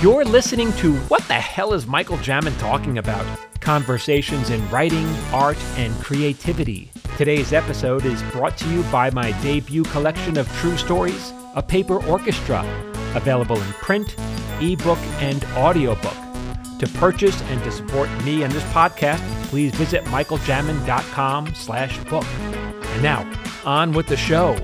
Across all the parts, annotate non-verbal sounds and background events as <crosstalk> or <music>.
You're listening to What the Hell is Michael Jamin Talking About? Conversations in writing, art, and creativity. Today's episode is brought to you by my debut collection of true stories, A Paper Orchestra, available in print, ebook, and audiobook. To purchase and to support me and this podcast, please visit michaeljamin.com slash book. And now, on with the show.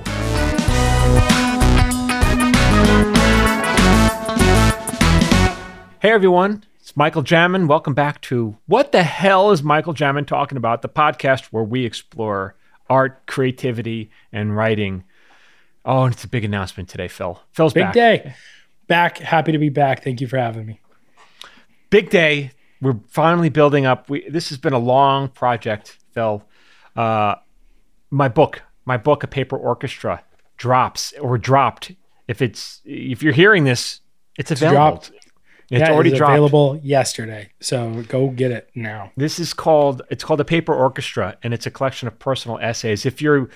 Hey everyone, it's Michael Jamin. Welcome back to What the Hell is Michael Jamin Talking About? The podcast where we explore art, creativity, and writing. Oh, and it's a big announcement today, Phil. Phil's Big back. day. Back. Happy to be back. Thank you for having me. Big day. We're finally building up. We, this has been a long project, Phil. Uh, my book, my book, A Paper Orchestra, drops or dropped. If it's if you're hearing this, it's available. dropped. It's it already available yesterday. So go get it now. This is called it's called the Paper Orchestra, and it's a collection of personal essays. If you're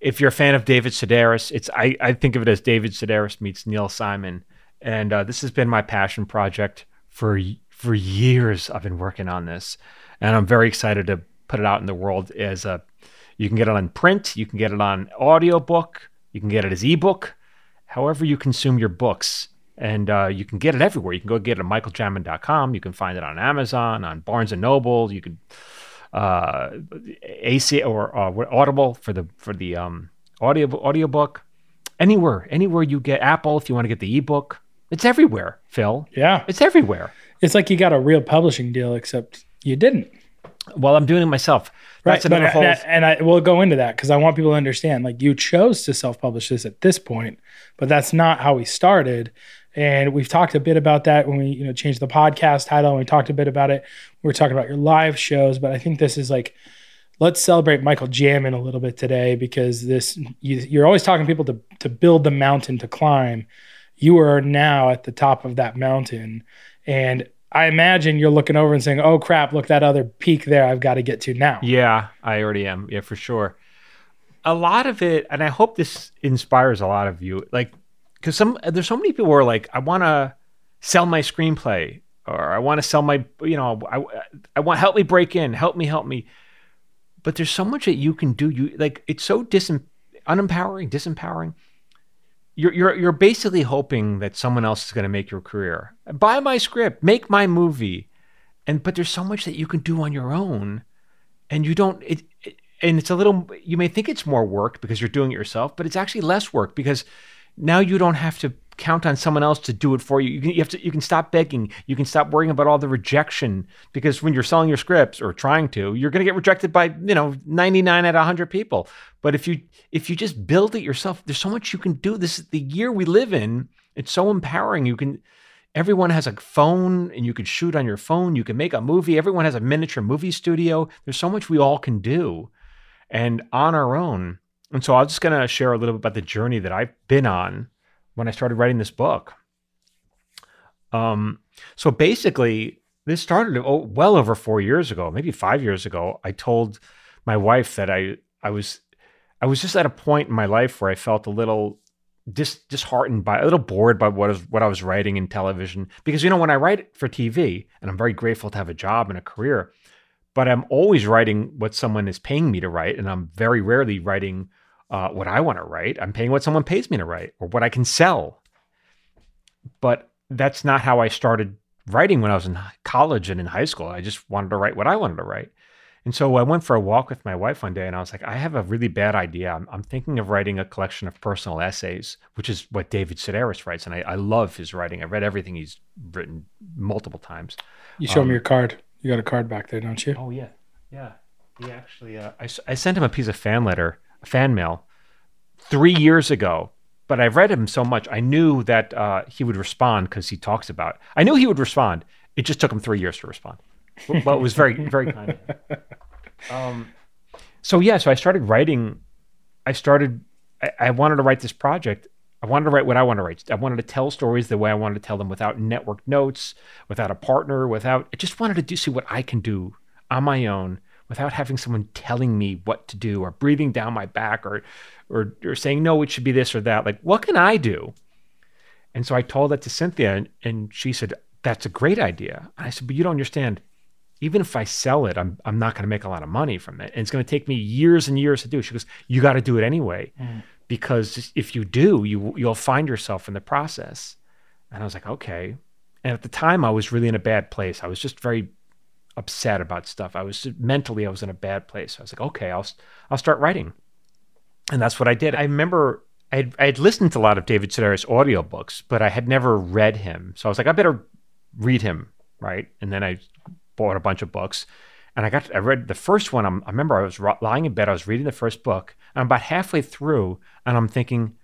if you're a fan of David Sedaris, it's I, I think of it as David Sedaris meets Neil Simon, and uh, this has been my passion project for for years. I've been working on this, and I'm very excited to put it out in the world as a. You can get it on print, you can get it on audiobook, you can get it as ebook, however you consume your books. And uh, you can get it everywhere. You can go get it at michaeljamin.com. You can find it on Amazon, on Barnes and Noble. You can uh, AC or uh, Audible for the for the um, audio audiobook. Anywhere, anywhere you get Apple if you want to get the ebook. It's everywhere, Phil. Yeah. It's everywhere. It's like you got a real publishing deal, except you didn't. Well, I'm doing it myself. That's Right. Another whole. and, and I will go into that because I want people to understand like you chose to self publish this at this point, but that's not how we started. And we've talked a bit about that when we, you know, changed the podcast title and we talked a bit about it. We were talking about your live shows, but I think this is like let's celebrate Michael Jamin a little bit today because this you, you're always talking people to to build the mountain to climb. You are now at the top of that mountain, and I imagine you're looking over and saying, "Oh crap! Look that other peak there. I've got to get to now." Yeah, I already am. Yeah, for sure. A lot of it, and I hope this inspires a lot of you. Like, because some there's so many people who are like, I want to sell my screenplay, or I want to sell my, you know, I, I want help me break in, help me, help me. But there's so much that you can do. You like it's so dis unempowering, disempowering. You're you're you're basically hoping that someone else is going to make your career. Buy my script, make my movie, and but there's so much that you can do on your own and you don't it, it- and it's a little you may think it's more work because you're doing it yourself but it's actually less work because now you don't have to count on someone else to do it for you. You can you have to you can stop begging. You can stop worrying about all the rejection because when you're selling your scripts or trying to you're going to get rejected by you know 99 out of 100 people. But if you if you just build it yourself there's so much you can do. This is the year we live in. It's so empowering. You can everyone has a phone and you can shoot on your phone. You can make a movie. Everyone has a miniature movie studio. There's so much we all can do and on our own and so i'm just going to share a little bit about the journey that i've been on when i started writing this book. Um, so basically this started oh, well over four years ago maybe five years ago. I told my wife that i i was i was just at a point in my life where i felt a little dis, disheartened by a little bored by what is what I was writing in television. Because you know when I write for TV and I'm very grateful to have a job and a career but I'm always writing what someone is paying me to write and I'm very rarely writing uh, what I want to write I'm paying what someone pays me to write or what I can sell but that's not how I started writing when I was in college and in high school I just wanted to write what I wanted to write and so I went for a walk with my wife one day and I was like, I have a really bad idea. I'm, I'm thinking of writing a collection of personal essays, which is what David Sedaris writes. And I, I love his writing. I've read everything he's written multiple times. You show Um, me your card. You got a card back there, don't you? Oh, yeah. Yeah. He actually, uh, I, I sent him a piece of fan letter, fan mail, three years ago. But I've read him so much, I knew that uh, he would respond because he talks about. I knew he would respond. It just took him three years to respond. But it was very, very kind. <laughs> Um, so yeah, so I started writing. I started. I, I wanted to write this project. I wanted to write what I want to write. I wanted to tell stories the way I wanted to tell them, without network notes, without a partner, without. I just wanted to do see what I can do on my own without having someone telling me what to do or breathing down my back or or or saying no, it should be this or that. Like, what can I do? And so I told that to Cynthia, and, and she said, that's a great idea. And I said, but you don't understand. Even if I sell it, I'm I'm not going to make a lot of money from it, and it's going to take me years and years to do. She goes, you got to do it anyway, Mm. because if you do, you you'll find yourself in the process. And I was like, okay. And at the time, I was really in a bad place. I was just very upset about stuff. I was mentally, I was in a bad place. I was like, okay, I'll I'll start writing, and that's what I did. I remember I had, I had listened to a lot of David Sedaris audiobooks, but I had never read him. So I was like, I better read him, right? And then I bought a bunch of books, and I got I read the first one. I'm, I remember I was lying in bed, I was reading the first book, and I'm about halfway through, and I'm thinking,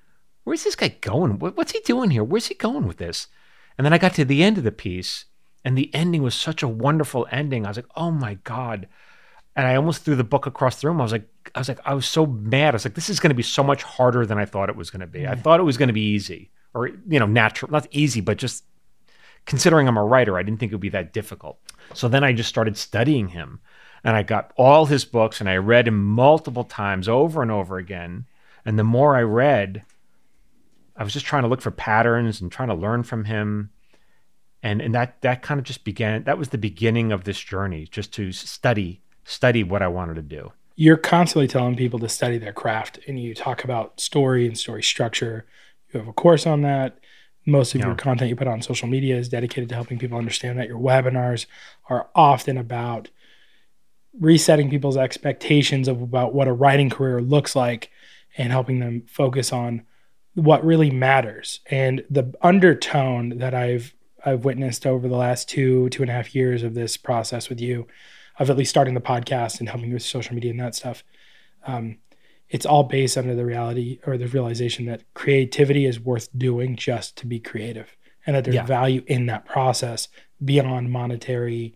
where's this guy going? What, what's he doing here? Where's he going with this? And then I got to the end of the piece, and the ending was such a wonderful ending. I was like, oh my god. And I almost threw the book across the room. I was like, I was like, I was so mad. I was like, this is going to be so much harder than I thought it was going to be. I thought it was going to be easy, or you know, natural, not easy, but just considering I'm a writer, I didn't think it would be that difficult. So then I just started studying him, and I got all his books, and I read him multiple times, over and over again. And the more I read, I was just trying to look for patterns and trying to learn from him. And and that that kind of just began. That was the beginning of this journey, just to study study what I wanted to do. You're constantly telling people to study their craft, and you talk about story and story structure. You have a course on that. Most of Yeah. your content you put on social media is dedicated to helping people understand that. Your webinars are often about resetting people's expectations of about what a writing career looks like and helping them focus on what really matters. And the undertone that I've I've witnessed over the last two two and a half years of this process with you, of at least starting the podcast and helping with social media and that stuff. Um, it's all based under the reality or the realization that creativity is worth doing just to be creative, and that there's Yeah. value in that process beyond monetary,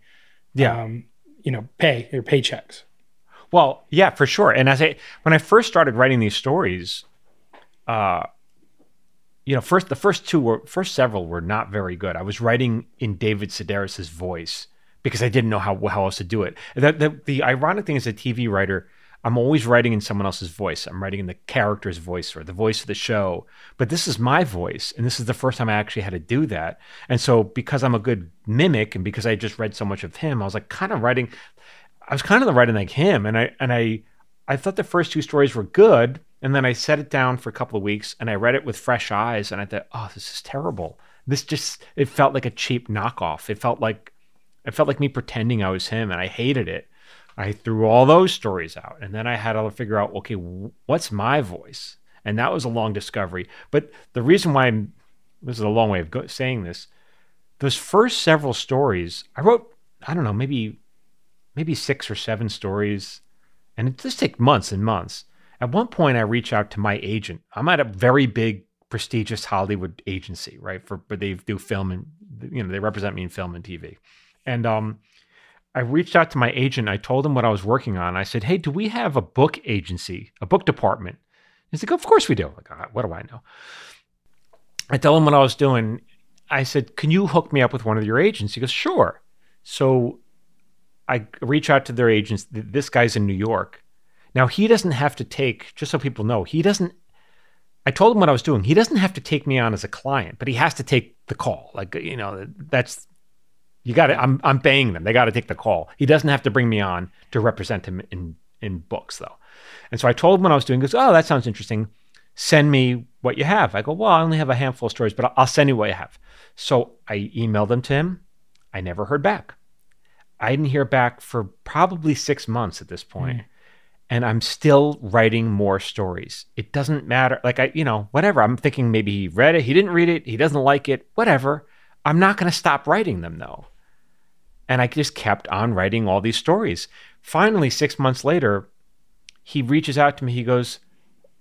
Yeah. um, you know, pay or paychecks. Well, yeah, for sure. And as I when I first started writing these stories, uh, you know, first the first two were first several were not very good. I was writing in David Sedaris's voice because I didn't know how how else to do it. The, the the ironic thing as a TV writer, I'm always writing in someone else's voice. I'm writing in the character's voice or the voice of the show. But this is my voice, and this is the first time I actually had to do that. And so because I'm a good mimic, and because I just read so much of him, I was like kind of writing. I was kind of writing like him, and I and I I thought the first two stories were good, and then I set it down for a couple of weeks, and I read it with fresh eyes, and I thought, oh, this is terrible. This just it felt like a cheap knockoff. It felt like it felt like me pretending I was him, and I hated it. I threw all those stories out, and then I had to figure out, okay, what's my voice? And that was a long discovery. But the reason why I'm this is a long way of go- saying this. Those first several stories, I wrote, I don't know, maybe maybe six or seven stories, and it just takes months and months. At one point, I reach out to my agent. I'm at a very big, prestigious Hollywood agency, right? For but they do film and you know they represent me in film and TV, and um, I reached out to my agent. I told him what I was working on. I said, "Hey, do we have a book agency, a book department?" He's like, "Of course we do." Like, "Ah, what do I know? I tell him what I was doing. I said, "Can you hook me up with one of your agents?" He goes, "Sure." So I reach out to their agents. This guy's in New York. Now he doesn't have to take, just so people know, he doesn't. I told him what I was doing. He doesn't have to take me on as a client, but he has to take the call. Like you know, that's you got to. I'm I'm paying them. They got to take the call. He doesn't have to bring me on to represent him in in books though. And so I told him what I was doing. He goes, oh, that sounds interesting. Send me what you have. I go, well, I only have a handful of stories, but I'll- send you what you have. So I emailed them to him. I never heard back. I didn't hear back for probably six months at this point. Hmm. And I'm still writing more stories. It doesn't matter. Like, I, you know, whatever. I'm thinking maybe he read it, he didn't read it, he doesn't like it, whatever. I'm not going to stop writing them though. And I just kept on writing all these stories. Finally, six months later, he reaches out to me. He goes,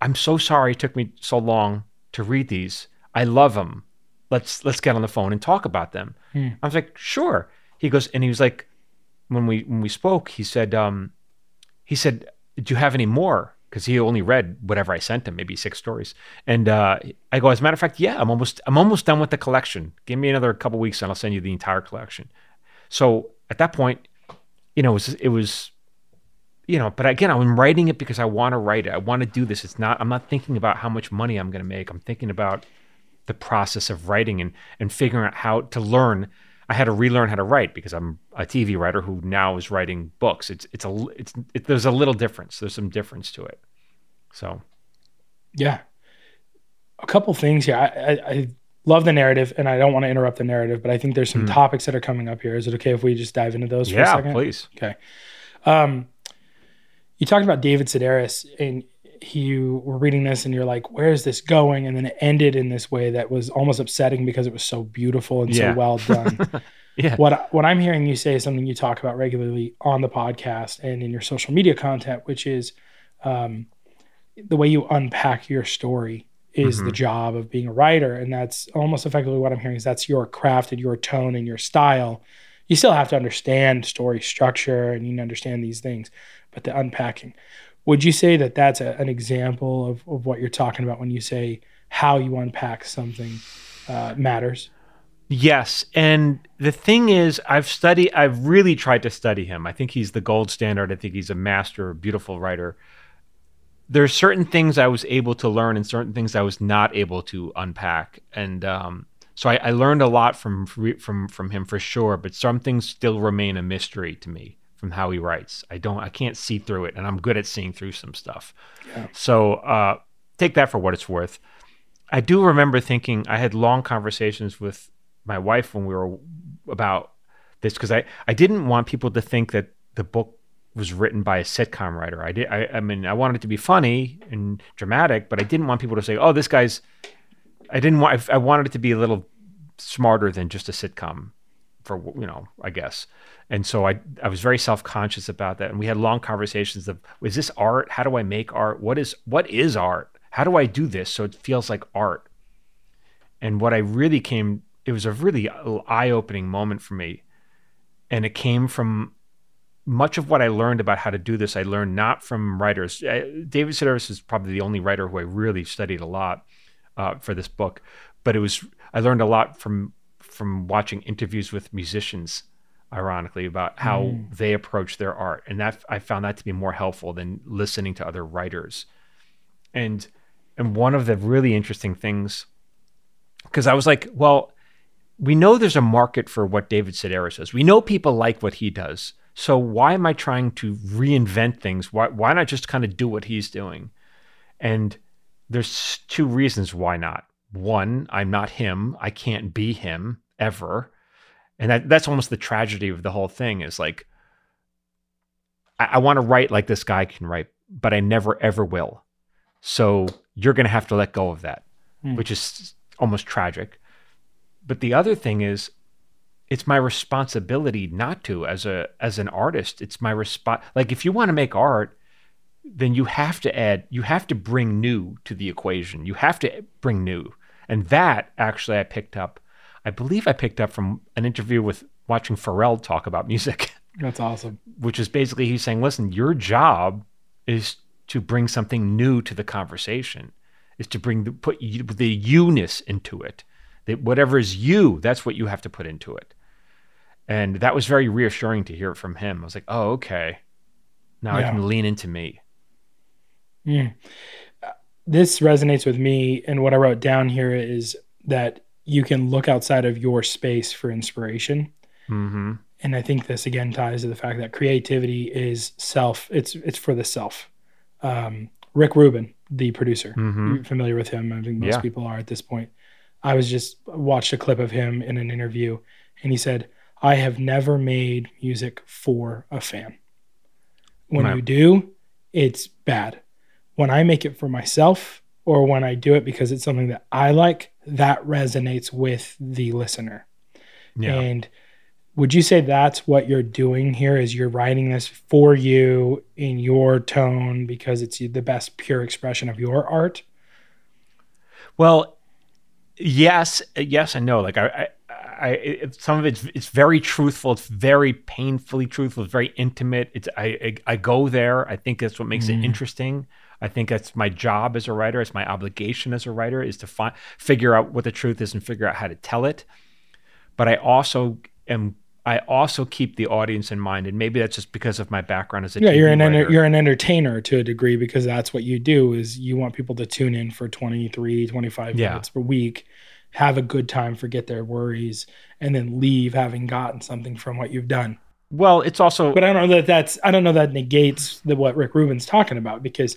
I'm so sorry it took me so long to read these. I love them. Let's let's get on the phone and talk about them. Hmm. I was like, sure. He goes, and he was like, when we when we spoke, he said, um, he said, do you have any more? Because he only read whatever I sent him, maybe six stories. And uh, I go, as a matter of fact, yeah, I'm almost I'm almost done with the collection. Give me another couple weeks, and I'll send you the entire collection. So at that point, you know, it was, it was you know, but again, I'm writing it because I want to write it. I want to do this. It's not, I'm not thinking about how much money I'm going to make. I'm thinking about the process of writing and, and figuring out how to learn. I had to relearn how to write because I'm a TV writer who now is writing books. It's it's a it's it, there's a little difference. There's some difference to it. So, yeah, a couple things here. I, I, I love the narrative, and I don't want to interrupt the narrative, but I think there's some Mm. topics that are coming up here. Is it okay if we just dive into those for a yeah, second? please. Okay. Um, you talked about David Sedaris, and you were reading this, and you're like, "Where is this going?" And then it ended in this way that was almost upsetting because it was so beautiful and Yeah. so well done. <laughs> Yeah. what what I'm hearing you say is something you talk about regularly on the podcast and in your social media content, which is um, the way you unpack your story is the Mhm. job of being a writer, and that's almost effectively what I'm hearing is that's your craft and your tone and your style. You still have to understand story structure and you need to understand these things, but the unpacking. Would you say that that's a, an example of, of what you're talking about when you say how you unpack something uh, matters? Yes, and the thing is, I've studied. I've really tried to study him. I think he's the gold standard. I think he's a master, beautiful writer. There's certain things I was able to learn, and certain things I was not able to unpack, and um, so I, I learned a lot from from from him for sure. But some things still remain a mystery to me from how he writes. I don't, I can't see through it, and I'm good at seeing through some stuff. Yeah. So uh, take that for what it's worth. I do remember thinking I had long conversations with my wife when we were about this because I, I didn't want people to think that the book was written by a sitcom writer. I did I, I mean I wanted it to be funny and dramatic, but I didn't want people to say, "Oh, this guy's." I didn't want. I wanted it to be a little smarter than just a sitcom, for you know, I guess. And so I I was very self conscious about that, and we had long conversations of, "Is this art? How do I make art? What is what is art? How do I do this so it feels like art?" And what I really came it was a really eye opening moment for me. And it came from much of what I learned about how to do this. I learned not from writers. David Sedaris is probably the only writer who I really studied a lot uh, for this book. But it was I learned a lot from from watching interviews with musicians, ironically, about how Mm. they approach their art, and that I found that to be more helpful than listening to other writers. And and one of the really interesting things, because I was like, well we know there's a market for what David Sedaris does. We know people like what he does. So why am I trying to reinvent things? Why why not just kind of do what he's doing? And there's two reasons why not. One, I'm not him. I can't be him ever. And that, that's almost the tragedy of the whole thing is like I, I want to write like this guy can write, but I never ever will. So you're gonna have to let go of that, Hmm. which is almost tragic but the other thing is it's my responsibility not to as a as an artist it's my response like if you want to make art then you have to add you have to bring new to the equation you have to bring new and that actually i picked up i believe i picked up from an interview with watching pharrell talk about music. <laughs> That's awesome. which is basically he's saying listen your job is to bring something new to the conversation. Is to bring the put you- the you-ness into it. That whatever is you that's what you have to put into it. And that was very reassuring to hear it from him. I was like oh okay. Now Yeah. i can lean into me. Mm. This resonates with me, and what I wrote down here is that you can look outside of your space for inspiration. mm-hmm. And I think this again ties to the fact that creativity is self. It's it's for the self. Um, Rick Rubin, the producer, Mhm. you're familiar with him. I think most Yeah. people are at this point. I was just watched a clip of him in an interview, and he said, "I have never made music for a fan. When Right. you do, it's bad. When I make it for myself, or when I do it because it's something that I like, that resonates with the listener." yeah And would you say that's what you're doing here is you're writing this for you in your tone because it's the best pure expression of your art? Well, yes, yes and no. Like I, I, I it, some of it's it's very truthful. It's very painfully truthful. It's very intimate. It's I, I, I go there. I think that's what makes Mm. it interesting. I think that's my job as a writer. It's my obligation as a writer is to find figure out what the truth is and figure out how to tell it. But I also am. I also keep the audience in mind, and maybe that's just because of my background as a Yeah, TV you're an enter- you're an entertainer to a degree because that's what you do is you want people to tune in for 23, 25 Yeah. minutes per week have a good time, forget their worries, and then leave having gotten something from what you've done. Well, it's also But I don't know that that's I don't know that negates the what Rick Rubin's talking about because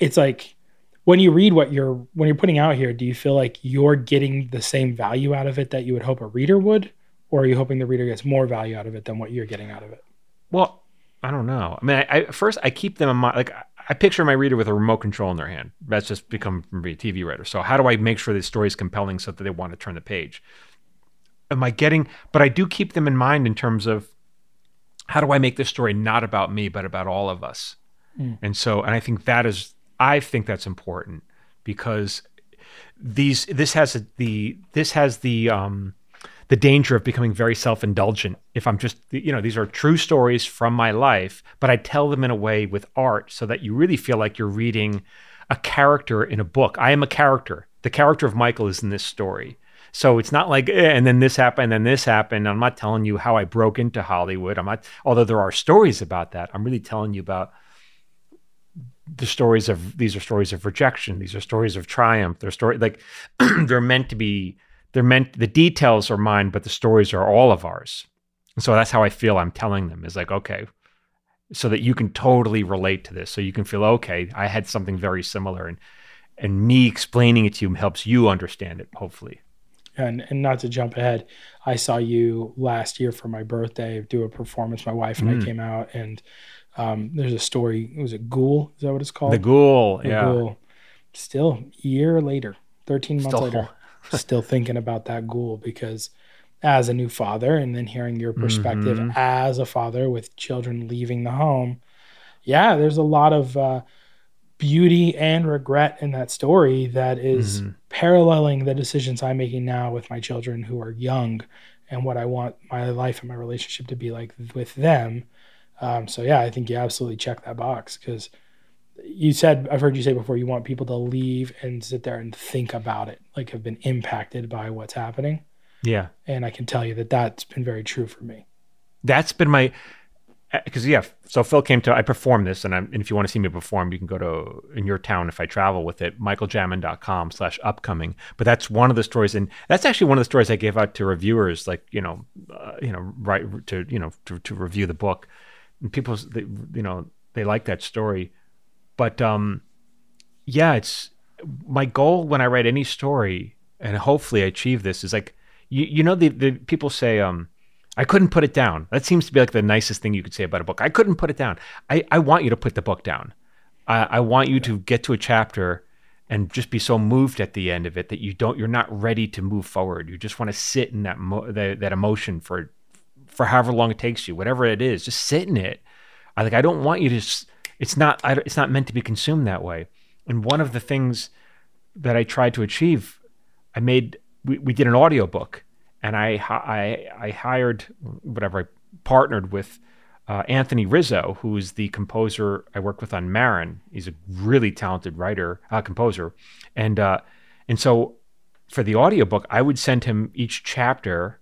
it's like when you read what you're when you're putting out here, do you feel like you're getting the same value out of it that you would hope a reader would, or are you hoping the reader gets more value out of it than what you're getting out of it? well, I don't know. I mean, I, I first I keep them in mind. Like I- picture my reader with a remote control in their hand. That's just become from being a TV writer. So how do I make sure the story is compelling so that they want to turn the page? Am I getting? But I do keep them in mind in terms of how do I make this story not about me but about all of us? Mm. And so, and I think that is, I think that's important because these this has a, the this has the um the danger of becoming very self-indulgent. If i'm just you know these are true stories from my life but i tell them in a way with art so that you really feel like you're reading a character in a book. I am a character. The character of michael is in this story. So it's not like eh, and then this happened and then this happened. I'm not telling you how i broke into hollywood. I'm not although there are stories about that i'm really telling you about the stories of these are stories of rejection these are stories of triumph they're story like <clears throat> they're meant to be they're meant the details are mine but the stories are all of ours and so that's how i feel i'm telling them is like okay so that you can totally relate to this so you can feel okay i had something very similar and and me explaining it to you helps you understand it hopefully And and not to jump ahead, I saw you last year for my birthday do a performance. My wife and Mm. I came out, and um, there's a story. Was it Ghoul? Is that what it's called? the ghoul The yeah Ghoul. Still, year later, thirteen months Still- later, <laughs> still thinking about that Ghoul because as a new father, and then hearing your perspective Mhm. as a father with children leaving the home, yeah, there's a lot of uh, beauty and regret in that story that is Mhm. paralleling the decisions I'm making now with my children who are young and what I want my life and my relationship to be like with them. Um, so yeah, I think you absolutely check that box because you said I've heard you say before you want people to leave and sit there and think about it, like have been impacted by what's happening. yeah And I can tell you that that's been very true for me. that's been my because yeah so phil came to i perform this and, I'm, and if you want to see me perform you can go to in your town if i travel with it michaeljamin.com slash upcoming but that's one of the stories and that's actually one of the stories i gave out to reviewers like you know uh, you know right to you know to, to review the book and people they, you know they like that story but um yeah it's my goal when i write any story and hopefully i achieve this is like you, you know the, the people say um I couldn't put it down. That seems to be like the nicest thing you could say about a book. I couldn't put it down. I, I want you to put the book down. I, I want you to get to a chapter and just be so moved at the end of it that you don't you're not ready to move forward. You just want to sit in that mo- that, that emotion for for however long it takes you, whatever it is. Just sit in it. I like I don't want you to. s- It's not. I, it's not meant to be consumed that way. And one of the things that I tried to achieve, I made. We, we did an audiobook and I I I hired whatever I partnered with uh, Anthony Rizzo, who is the composer I work with on Maron. He's a really talented writer, uh, composer, and uh, and so for the audiobook, I would send him each chapter,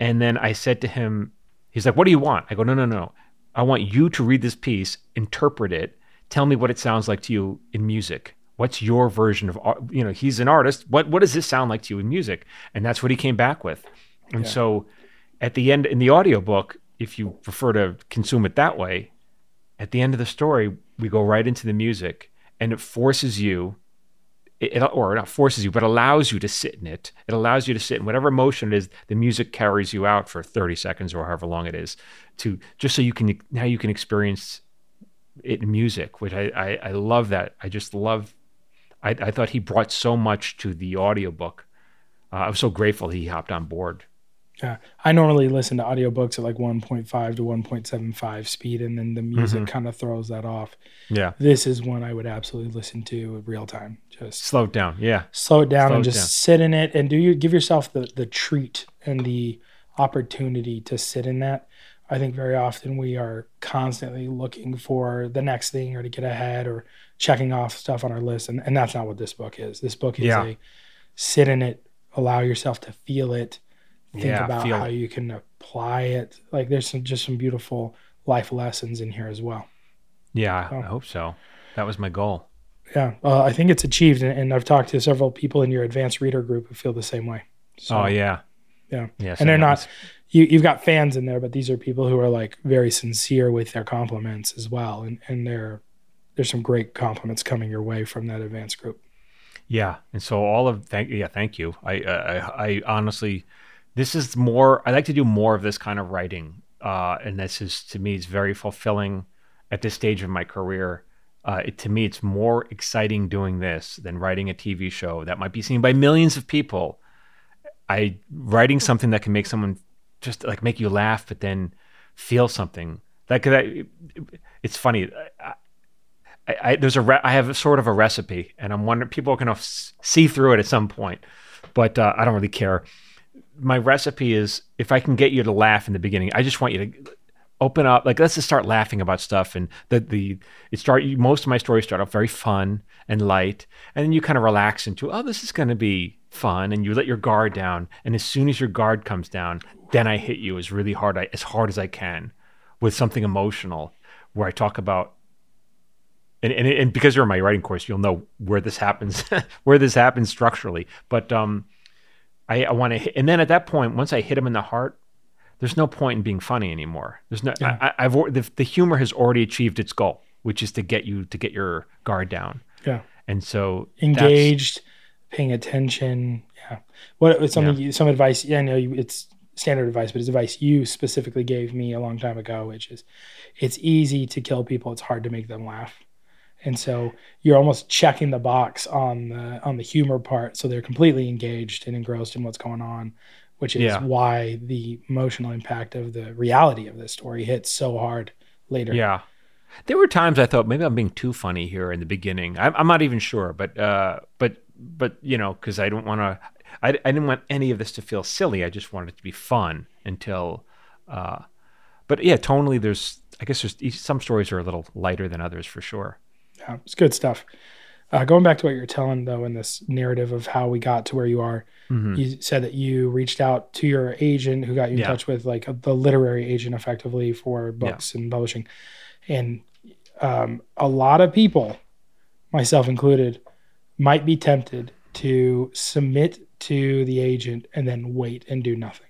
and then I said to him, he's like, "What do you want?" I go, "No, no, no. I want you to read this piece, interpret it, tell me what it sounds like to you in music." What's your version of art? You know, he's an artist. What what does this sound like to you in music? And that's what he came back with. And Yeah. so at the end in the audiobook, if you prefer to consume it that way, at the end of the story, we go right into the music and it forces you it, or not forces you, but allows you to sit in it. It allows you to sit in whatever emotion it is. The music carries you out for 30 seconds or however long it is to just so you can now you can experience it in music, which I, I, I love that. I just love I, I thought he brought so much to the audiobook. Uh, I was so grateful he hopped on board. Yeah. I normally listen to audiobooks at like 1.5 to 1.75 speed, and then the music Mhm. kind of throws that off. Yeah. This is one I would absolutely listen to real time. Just Slow it down. Yeah. slow it down Slow and just down. sit in it and do you give yourself the the treat and the opportunity to sit in that i think very often we are constantly looking for the next thing or to get ahead or checking off stuff on our list and, and that's not what this book is this book is Yeah. a sit in it allow yourself to feel it think Yeah, about how it. you can apply it like there's some just some beautiful life lessons in here as well Yeah. Oh. I hope so. That was my goal. Yeah, uh, I think it's achieved, and, and I've talked to several people in your advanced reader group who feel the same way. So, oh yeah, yeah, yeah. and they're so not. You, you've got fans in there, but these are people who are like very sincere with their compliments as well, and and there, there's some great compliments coming your way from that advanced group. Yeah, and so all of thank yeah, thank you. I I, I honestly, this is more. I like to do more of this kind of writing, uh, and this is to me is very fulfilling at this stage of my career. Uh, it, to me, it's more exciting doing this than writing a TV show that might be seen by millions of people. I writing something that can make someone just like make you laugh, but then feel something. That, it's funny. I, I, I, there's a re- I have a sort of a recipe, and I'm wondering people are going to f- see through it at some point, but uh, I don't really care. My recipe is if I can get you to laugh in the beginning, I just want you to open up. Like let's just start laughing about stuff, and the the it start. Most of my stories start off very fun and light, and then you kind of relax into oh, this is going to be fun, and you let your guard down, and as soon as your guard comes down, then I hit you as really hard as hard as I can with something emotional, where I talk about and, and, and because you're in my writing course, you'll know where this happens, <laughs> where this happens structurally. But um, I, I want to, and then at that point, once I hit him in the heart, there's no point in being funny anymore. There's no, Yeah. I, I've the, the humor has already achieved its goal, which is to get you to get your guard down. Yeah. And so engaged, paying attention. Yeah. What it's something you, some advice? Yeah, I know you, it's standard advice, but it's advice you specifically gave me a long time ago, which is it's easy to kill people. It's hard to make them laugh. And so you're almost checking the box on the on the humor part, so they're completely engaged and engrossed in what's going on, which is Yeah. why the emotional impact of the reality of this story hits so hard later. Yeah. There were times I thought maybe I'm being too funny here in the beginning. I'm, I'm not even sure, but uh, but but you know, because I don't want to. I, I didn't want any of this to feel silly. I just wanted it to be fun until. Uh, but yeah, tonally, there's. I guess there's some stories are a little lighter than others for sure. Yeah, it's good stuff. Uh, going back to what you're telling though in this narrative of how we got to where you are, Mhm. you said that you reached out to your agent who got you in Yeah. touch with like the literary agent effectively for books and publishing and um, a lot of people myself included might be tempted to submit to the agent and then wait and do nothing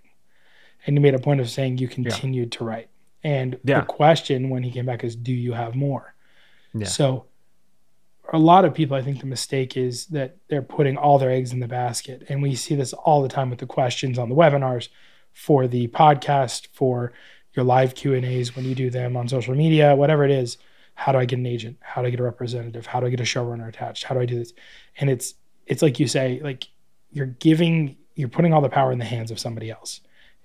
and you made a point of saying you continued to write and Yeah. the question when he came back is do you have more Yeah. so a lot of people, I think the mistake is that they're putting all their eggs in the basket. And we see this all the time with the questions on the webinars for the podcast, for your live Q and A's when you do them on social media, whatever it is. How do I get an agent? How do I get a representative? How do I get a showrunner attached? How do I do this? And it's it's like you say, like you're giving, you're putting all the power in the hands of somebody else,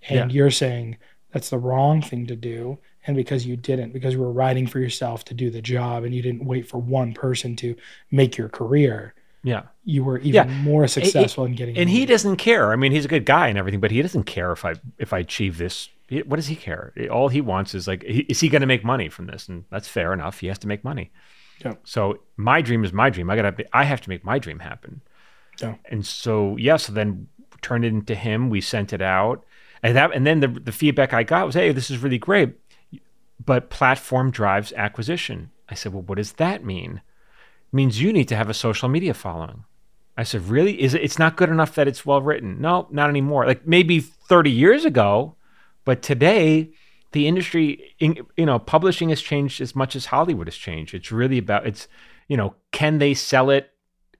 and you're saying that's the wrong thing to do. And because you didn't, because you were writing for yourself to do the job, and you didn't wait for one person to make your career, Yeah. you were even Yeah. more successful in getting. And he doesn't care. I mean, he's a good guy and everything, but he doesn't care if I if I achieve this. What does he care? All he wants is like, is he going to make money from this? And that's fair enough. He has to make money. Yeah. So my dream is my dream. I gotta. I have to make my dream happen. Yeah. And so yeah. So then turned it into him. We sent it out, and that and then the the feedback I got was, hey, this is really great, but platform drives acquisition. I said, well, what does that mean? It means you need to have a social media following. I said, really? Is it? It's not good enough that it's well written. No, not anymore. Like maybe 30 years ago, but today the industry, in, you know, publishing has changed as much as Hollywood has changed. It's really about it's, you know, can they sell it?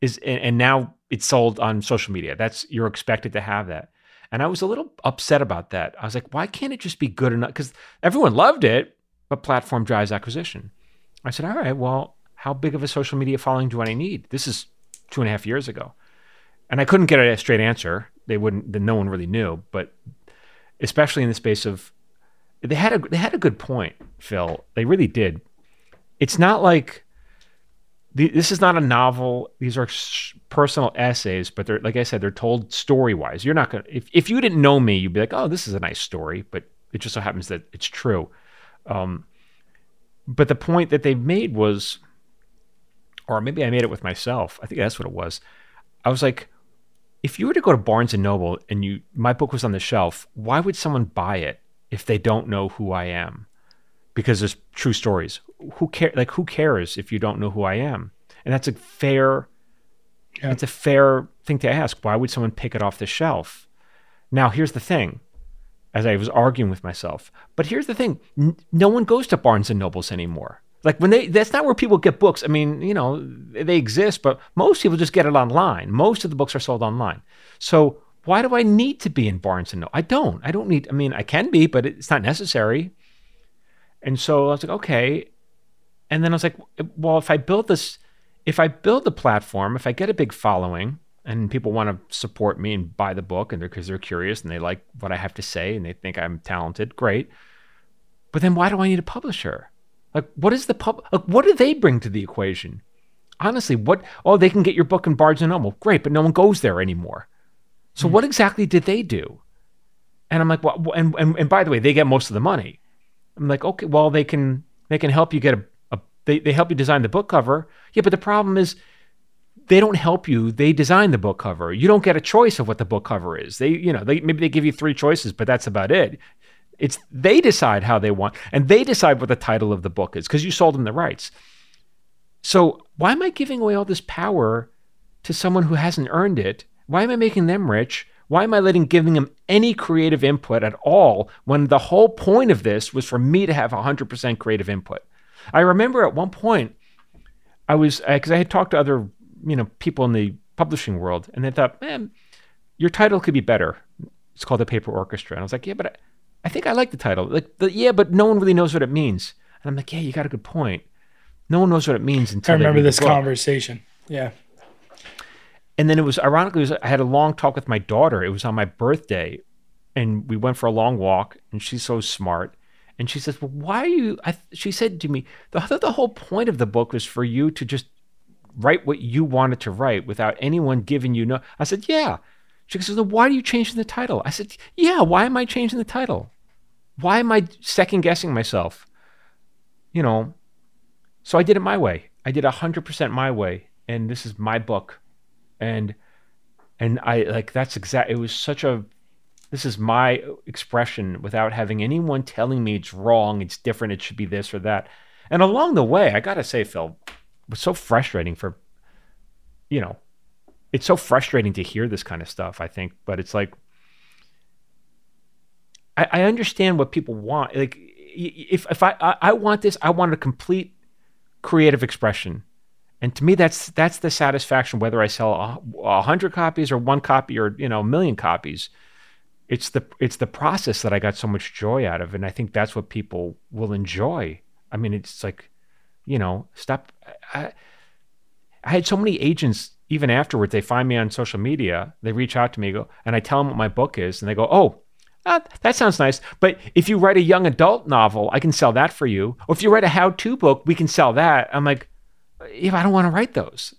Is and, and now it's sold on social media. That's you're expected to have that. And I was a little upset about that. I was like, why can't it just be good enough? Because everyone loved it, but platform drives acquisition. I said, all right, well, how big of a social media following do I need? This is two and a half years ago. And I couldn't get a straight answer. They wouldn't, then no one really knew. But especially in the space of, they had a, they had a good point, Phil. They really did. It's not like, this is not a novel. These are personal essays, but they're, like I said, they're told story wise. You're not going to, if, if you didn't know me, you'd be like, oh, this is a nice story. But it just so happens that it's true. Um, but the point that they made was, or maybe I made it with myself. I think that's what it was. I was like, if you were to go to Barnes and Noble and you my book was on the shelf, why would someone buy it if they don't know who I am? Because there's true stories. Who care like who cares if you don't know who I am? And that's a fair Yeah. it's a fair thing to ask. Why would someone pick it off the shelf? Now, here's the thing. As I was arguing with myself, but here's the thing: N- no one goes to Barnes and Nobles anymore. Like when they, that's not where people get books. I mean, you know, they exist, but most people just get it online. Most of the books are sold online. So why do I need to be in Barnes and Noble? I don't. I don't need. I mean, I can be, but it's not necessary. And so I was like, okay. And then I was like, well, if I build this, if I build the platform, if I get a big following and people want to support me and buy the book and they're because they're curious and they like what I have to say and they think I'm talented, great. But then why do I need a publisher? Like, what is the pub? Like, what do they bring to the equation? Honestly, what? Oh, they can get your book in Barnes and Noble, great, but no one goes there anymore. So hmm. what exactly did they do? And I'm like, well, and, and and by the way, they get most of the money. I'm like, okay, well, they can they can help you get a, a they, they help you design the book cover. Yeah, but the problem is they don't help you. They design the book cover. You don't get a choice of what the book cover is. They, you know, they maybe they give you three choices, but that's about it. It's they decide how they want, and they decide what the title of the book is because you sold them the rights. So why am I giving away all this power to someone who hasn't earned it? Why am I making them rich? Why am I letting giving them any creative input at all when the whole point of this was for me to have 100% creative input? I remember at one point I was uh, because I had talked to other you know people in the publishing world, and they thought, man, your title could be better. It's called the Paper Orchestra, and I was like, yeah, but I, I think I like the title. Like, the, yeah, but no one really knows what it means. And I'm like, yeah, you got a good point. No one knows what it means until I remember this conversation. Yeah. And then it was ironically, it was, I had a long talk with my daughter. It was on my birthday, and we went for a long walk. And she's so smart, and she says, "Well, why are you?" I, she said to me, "The I thought the whole point of the book was for you to just write what you wanted to write without anyone giving you no." I said, "Yeah." She goes, "Then why are you changing the title?" I said, "Yeah, why am I changing the title? Why am I second guessing myself?" You know, so I did it my way. I did hundred percent my way, and this is my book and and I like that's exact. It was such a this is my expression without having anyone telling me it's wrong, it's different, it should be this or that. And along the way, I gotta say, Phil, so frustrating for you know, it's so frustrating to hear this kind of stuff. I think, but it's like I, I understand what people want. Like if if I, I I want this, I want a complete creative expression. And to me, that's that's the satisfaction. Whether I sell a, a hundred copies or one copy or you know a million copies, it's the it's the process that I got so much joy out of, and I think that's what people will enjoy. I mean, it's like, you know, stop. I, I had so many agents even afterwards. They find me on social media. They reach out to me, go, and I tell them what my book is, and they go, "Oh, ah, that sounds nice. But if you write a young adult novel, I can sell that for you. Or if you write a how-to book, we can sell that." I'm like, "Yeah, I don't want to write those.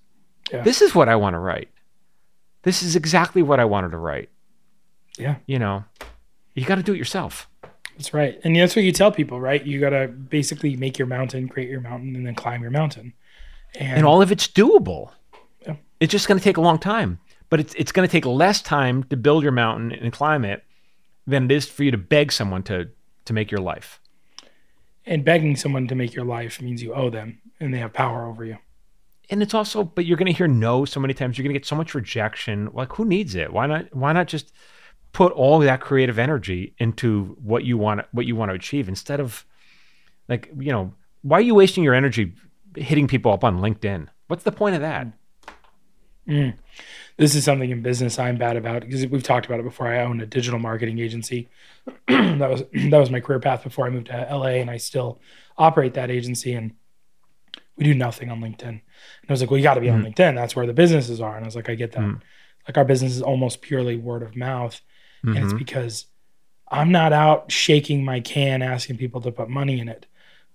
Yeah. This is what I want to write. This is exactly what I wanted to write. Yeah. You know, you got to do it yourself." That's right. And that's what you tell people, right? You got to basically make your mountain, create your mountain, and then climb your mountain. And, and all of it's doable. Yeah. It's just going to take a long time, but it's it's going to take less time to build your mountain and climb it than it is for you to beg someone to to make your life. and begging someone to make your life means you owe them and they have power over you. And it's also, but you're going to hear no so many times. You're going to get so much rejection. Like, who needs it? Why not? Why not just put all that creative energy into what you want what you want to achieve instead of like you know why are you wasting your energy hitting people up on LinkedIn? What's the point of that? Mm. This is something in business I'm bad about because we've talked about it before. I own a digital marketing agency. <clears throat> that was <clears throat> that was my career path before I moved to LA, and I still operate that agency. And we do nothing on LinkedIn. And I was like, "Well, you got to be on LinkedIn. That's where the businesses are." And I was like, "I get that. Mm. Like our business is almost purely word of mouth, and it's Mhm. because I'm not out shaking my can asking people to put money in it.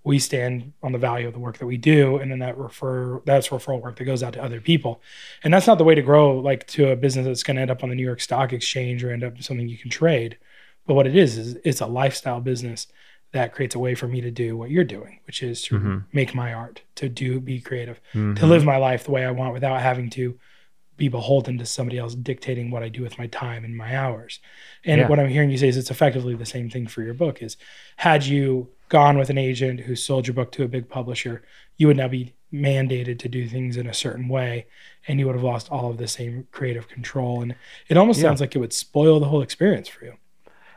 We stand on the value of the work that we do, and then that refer that's referral work that goes out to other people. And that's not the way to grow like to a business that's going to end up on the New York Stock Exchange or end up something you can trade. But what it is is it's a lifestyle business that creates a way for me to do what you're doing, which is to Mhm. make my art, to do be creative, to Mhm. live my life the way I want without having to be beholden to somebody else dictating what I do with my time and my hours. And Yeah. what I'm hearing you say is it's effectively the same thing for your book is had you gone with an agent who sold your book to a big publisher, you would now be mandated to do things in a certain way and you would have lost all of the same creative control and it almost Yeah. sounds like it would spoil the whole experience for you.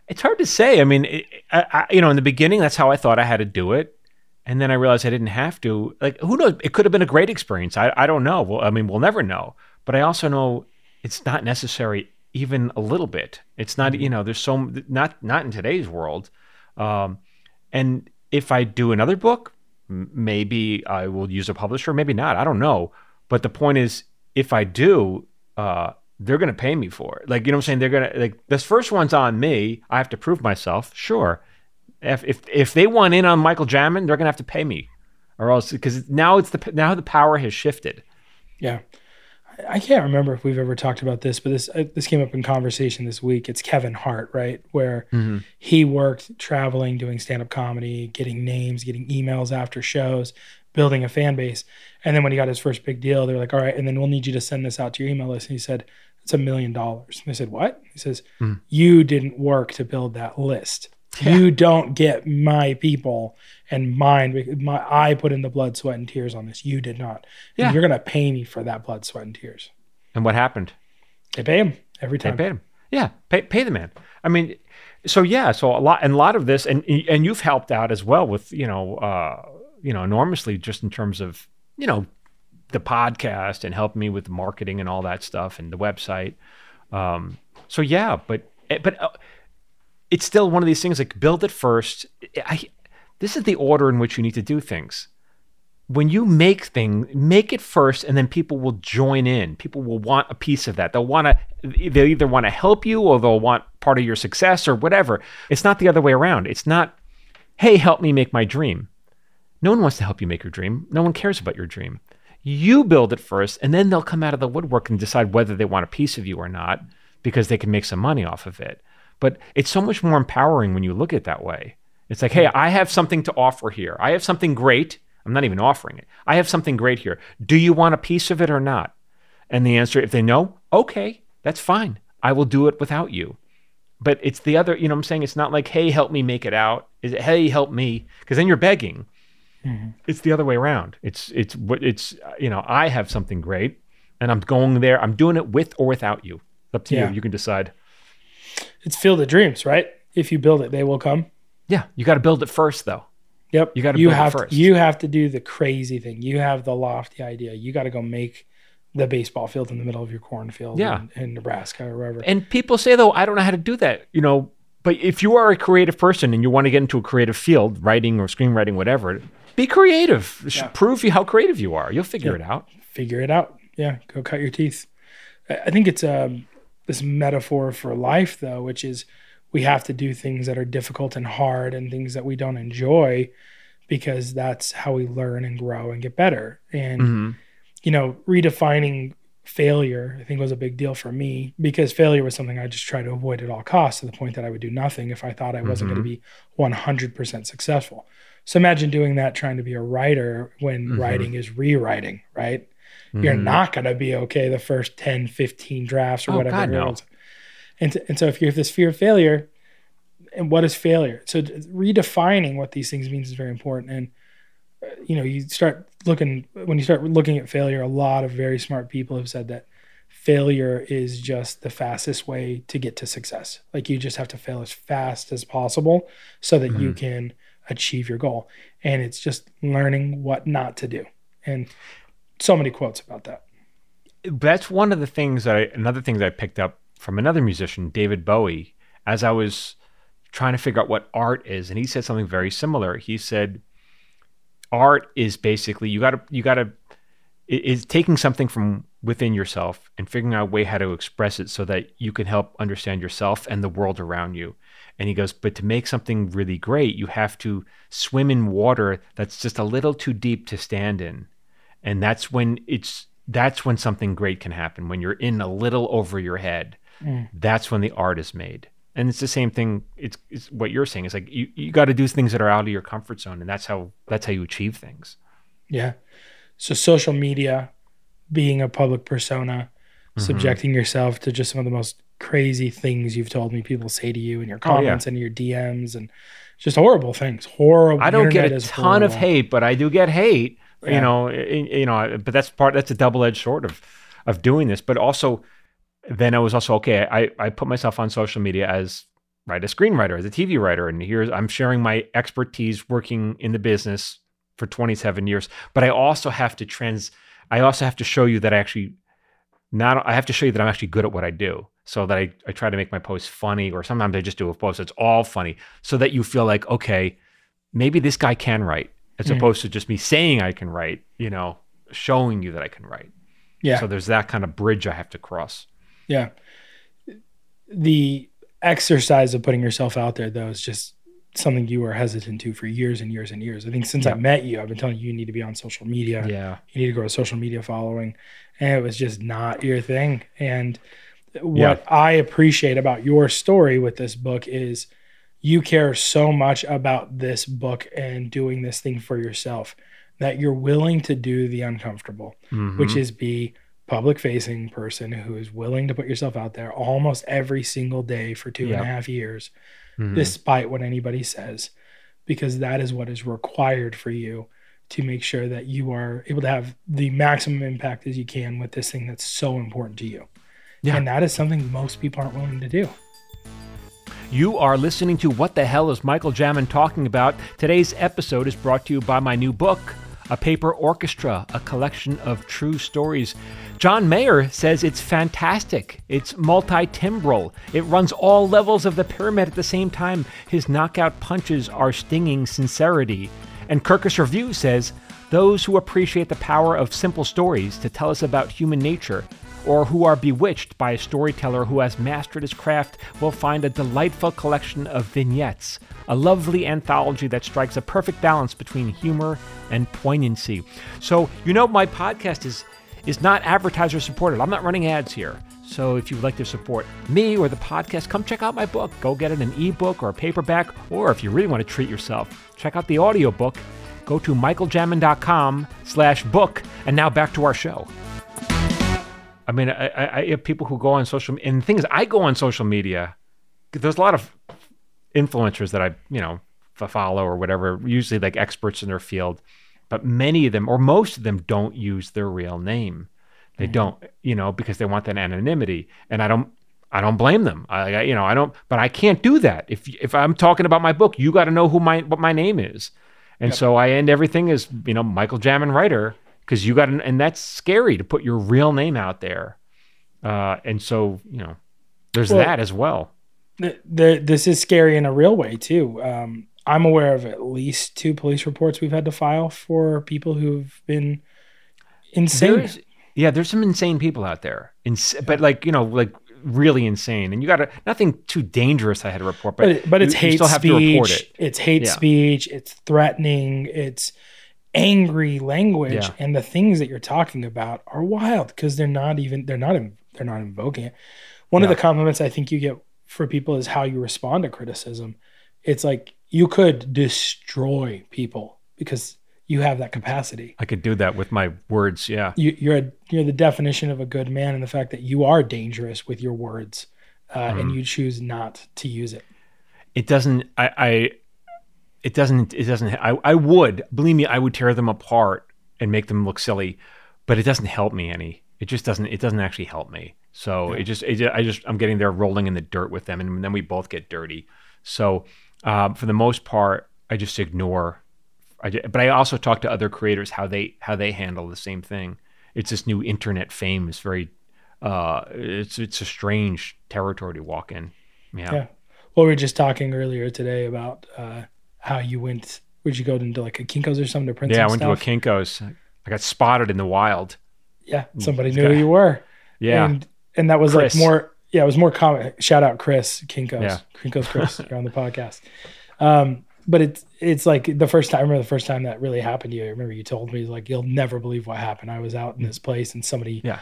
It's hard to say. I mean, it, I, I, you know, in the beginning, that's how I thought I had to do it, and then I realized I didn't have to. Like, who knows? It could have been a great experience. I, I don't know. Well, I mean, we'll never know. But I also know it's not necessary, even a little bit. It's not. You know, there's so not not in today's world. Um, and if I do another book, maybe I will use a publisher. Maybe not. I don't know. But the point is, if I do, uh, they're going to pay me for it. Like, you know what I'm saying? They're going to, like, this first one's on me. I have to prove myself. Sure. If, if, if they want in on Michael Jamin, they're going to have to pay me or else, because now it's the, now the power has shifted. Yeah. I- can't remember if we've ever talked about this, but this uh, this came up in conversation this week. It's Kevin Hart, right? Where he worked traveling, doing stand up comedy, getting names, getting emails after shows, building a fan base. And then when he got his first big deal, they were like, all right, and then we'll need you to send this out to your email list. And he said, it's a million dollars. And they said, what? He says, you didn't work to build that list. You don't get my people and mine. My, I put in the blood, sweat, and tears on this. You did not. And Yeah. you're going to pay me for that blood, sweat, and tears. And what happened? They pay him every time They paid him. Yeah, pay, pay the man. I mean, so yeah, so a lot and a lot of this, and and you've helped out as well with you know, uh, you know, enormously just in terms of you know, the podcast and helping me with marketing and all that stuff and the website. Um, so yeah, but but uh, it's still one of these things like build it first. I, this is the order in which you need to do things when you make things, make it first, and then people will join in. People will want a piece of that. They'll want to. They'll either want to help you, or they'll want part of your success, or whatever. It's not the other way around. It's not, hey, help me make my dream. No one wants to help you make your dream. No one cares about your dream. You build it first, and then they'll come out of the woodwork and decide whether they want a piece of you or not, because they can make some money off of it. But it's so much more empowering when you look at it that way. It's like, hey, I have something to offer here. I have something great. I'm not even offering it. I have something great here. Do you want a piece of it or not? And the answer, if they know, okay, that's fine. I will do it without you. But it's the other, you know what I'm saying? It's not like, hey, help me make it out. Is it, hey, help me? Because then you're begging. Mm-hmm. It's the other way around. It's, it's what it's, you know, I have something great and I'm going there. I'm doing it with or without you. It's up to Yeah. you. You can decide. It's field of dreams, right? If you build it, they will come. Yeah. You got to build it first, though. Yep. You gotta you build it have first. To, you have to do the crazy thing. You have the lofty idea. You got to go make the baseball field in the middle of your cornfield Yeah. in, in Nebraska or wherever. And people say though, I don't know how to do that. You know, but if you are a creative person and you want to get into a creative field, writing or screenwriting, whatever, be creative. Yeah. Prove you how creative you are. You'll figure it out. Figure it out. Yeah. Go cut your teeth. I I think it's um, this metaphor for life, though, which is we have to do things that are difficult and hard and things that we don't enjoy because that's how we learn and grow and get better. And Mhm. you know, redefining failure, I think was a big deal for me because failure was something I just tried to avoid at all costs to the point that I would do nothing if I thought I wasn't going to be 100% successful. So imagine doing that trying to be a writer when Mhm. writing is rewriting, right? You're Mhm. not going to be okay the first 10, 15 drafts or Oh, whatever. God, no. And, and so if you have this fear of failure, and what is failure? So redefining what these things means is very important. And uh, you know, you start looking when you start looking at failure. A lot of very smart people have said that failure is just the fastest way to get to success. Like you just have to fail as fast as possible so that you can achieve your goal. And it's just learning what not to do. And so many quotes about that. that's one of the things that I, another thing that I picked up from another musician, David Bowie, as I was trying to figure out what art is, and he said something very similar. He said, "Art is basically you got to you got to is taking something from within yourself and figuring out a way how to express it so that you can help understand yourself and the world around you." And he goes, "But to make something really great, you have to swim in water that's just a little too deep to stand in." and that's when it's that's when something great can happen when you're in a little over your head Mm. that's when the art is made and it's the same thing it's, it's what you're saying it's like you, you got to do things that are out of your comfort zone and that's how that's how you achieve things Yeah. So social media, being a public persona, mm-hmm. subjecting yourself to just some of the most crazy things you've told me people say to you in your Oh, yeah. comments and your DMs and just horrible things. Horrible. I don't get a ton of hate, but I do get hate. Yeah. You know, eh, eh, you know, but that's part. That's a double edged sword of of doing this. But also, then I was also okay. I I put myself on social media as right a screenwriter, as a TV writer, and here's I'm sharing my expertise working in the business for 27 years. But I also have to trans. I also have to show you that I actually not. I have to show you that I'm actually good at what I do. So that I, I try to make my posts funny, or sometimes I just do a post that's all funny, so that you feel like okay, maybe this guy can write, as Mhm. opposed to just me saying I can write. You know, showing you that I can write. Yeah. So there's that kind of bridge I have to cross. Yeah. The exercise of putting yourself out there, though, is just something you were hesitant to for years and years and years. I think since I met you, I've been telling you you need to be on social media. Yeah. You need to grow a social media following. And it was just not your thing. And what I appreciate about your story with this book is you care so much about this book and doing this thing for yourself that you're willing to do the uncomfortable which Mhm. is be public facing person who is willing to put yourself out there almost every single day for two and a half years, Mhm. despite what anybody says, because that is what is required for you to make sure that you are able to have the maximum impact as you can with this thing that's so important to you. Yeah. And that is something most people aren't willing to do. You are listening to What the Hell is Michael Jamin Talking About? Today's episode is brought to you by my new book, A Paper Orchestra, a collection of true stories. John Mayer says it's fantastic. It's multi timbral. It runs all levels of the pyramid at the same time. His knockout punches are stinging sincerity. And Kirkus Review says those who appreciate the power of simple stories to tell us about human nature or who are bewitched by a storyteller who has mastered his craft will find a delightful collection of vignettes, a lovely anthology that strikes a perfect balance between humor and poignancy. So, you know, my podcast is is not advertiser supported. I'm not running ads here. So if you'd like to support me or the podcast, come check out my book. Go get it an ebook or a paperback, or if you really want to treat yourself, check out the audiobook. Go to michaeljamin.com slash book. And now back to our show. I mean, I, I, I have people who go on social, and the thing is, I go on social media. There's a lot of influencers that I, you know, follow or whatever, usually like experts in their field, but many of them, or most of them, don't use their real name. They mm. don't, you know, because they want that anonymity, and I don't. I don't blame them. I, I, you know, I don't, but I can't do that. If if I'm talking about my book, you got to know who my what my name is, and so I end everything as you know Michael Jamin writer because you got, an, and that's scary to put your real name out there, uh, and so you know, there's Well- that as well. the, the, this is scary in a real way too. Um, I'm aware of at least two police reports we've had to file for people who've been insane. There's, yeah, there's some insane people out there, Ins- but like you know, like really insane, and you got to nothing too dangerous. I had to report, but but it- but it's you- you hate still have to report speech. it. It's hate Yeah. speech. It's threatening. It's angry language, Yeah. and the things that you're talking about are wild because they're not even they're not they're not invoking it. One of the compliments I think you get for people is how you respond to criticism. It's like you could destroy people because you have that capacity. I could do that with my words. Yeah, You, you're a, you're the definition of a good man, and the fact that you are dangerous with your words, uh, Mm-hmm. and you choose not to use it. it doesn't. I, I it doesn't. It doesn't. I, I would believe me. I would tear them apart and make them look silly, but it doesn't help me any. It just doesn't. It doesn't actually help me. So it just. It, I just. I'm getting there, rolling in the dirt with them, and then we both get dirty. So um, for the most part, I just ignore. I ju- but I also talk to other creators how they how they handle the same thing. It's this new internet fame. It's very. Uh, it's it's a strange territory to walk in. Yeah. Yeah. Well, we were just talking earlier today about uh, how you went. Would you go into like a Kinkos or something to print Yeah, I went stuff? to a Kinkos. I got spotted in the wild. yeah, somebody This knew who you were. Yeah. and and that was Chris. like more. Yeah, it was more common. Shout out Chris Kinkos. Yeah. Kinkos <laughs> Chris, you're on the podcast. Um, but it's it's like the first time. I remember the first time that really happened to you. I remember you told me like you'll never believe what happened. I was out in this place and somebody Yeah.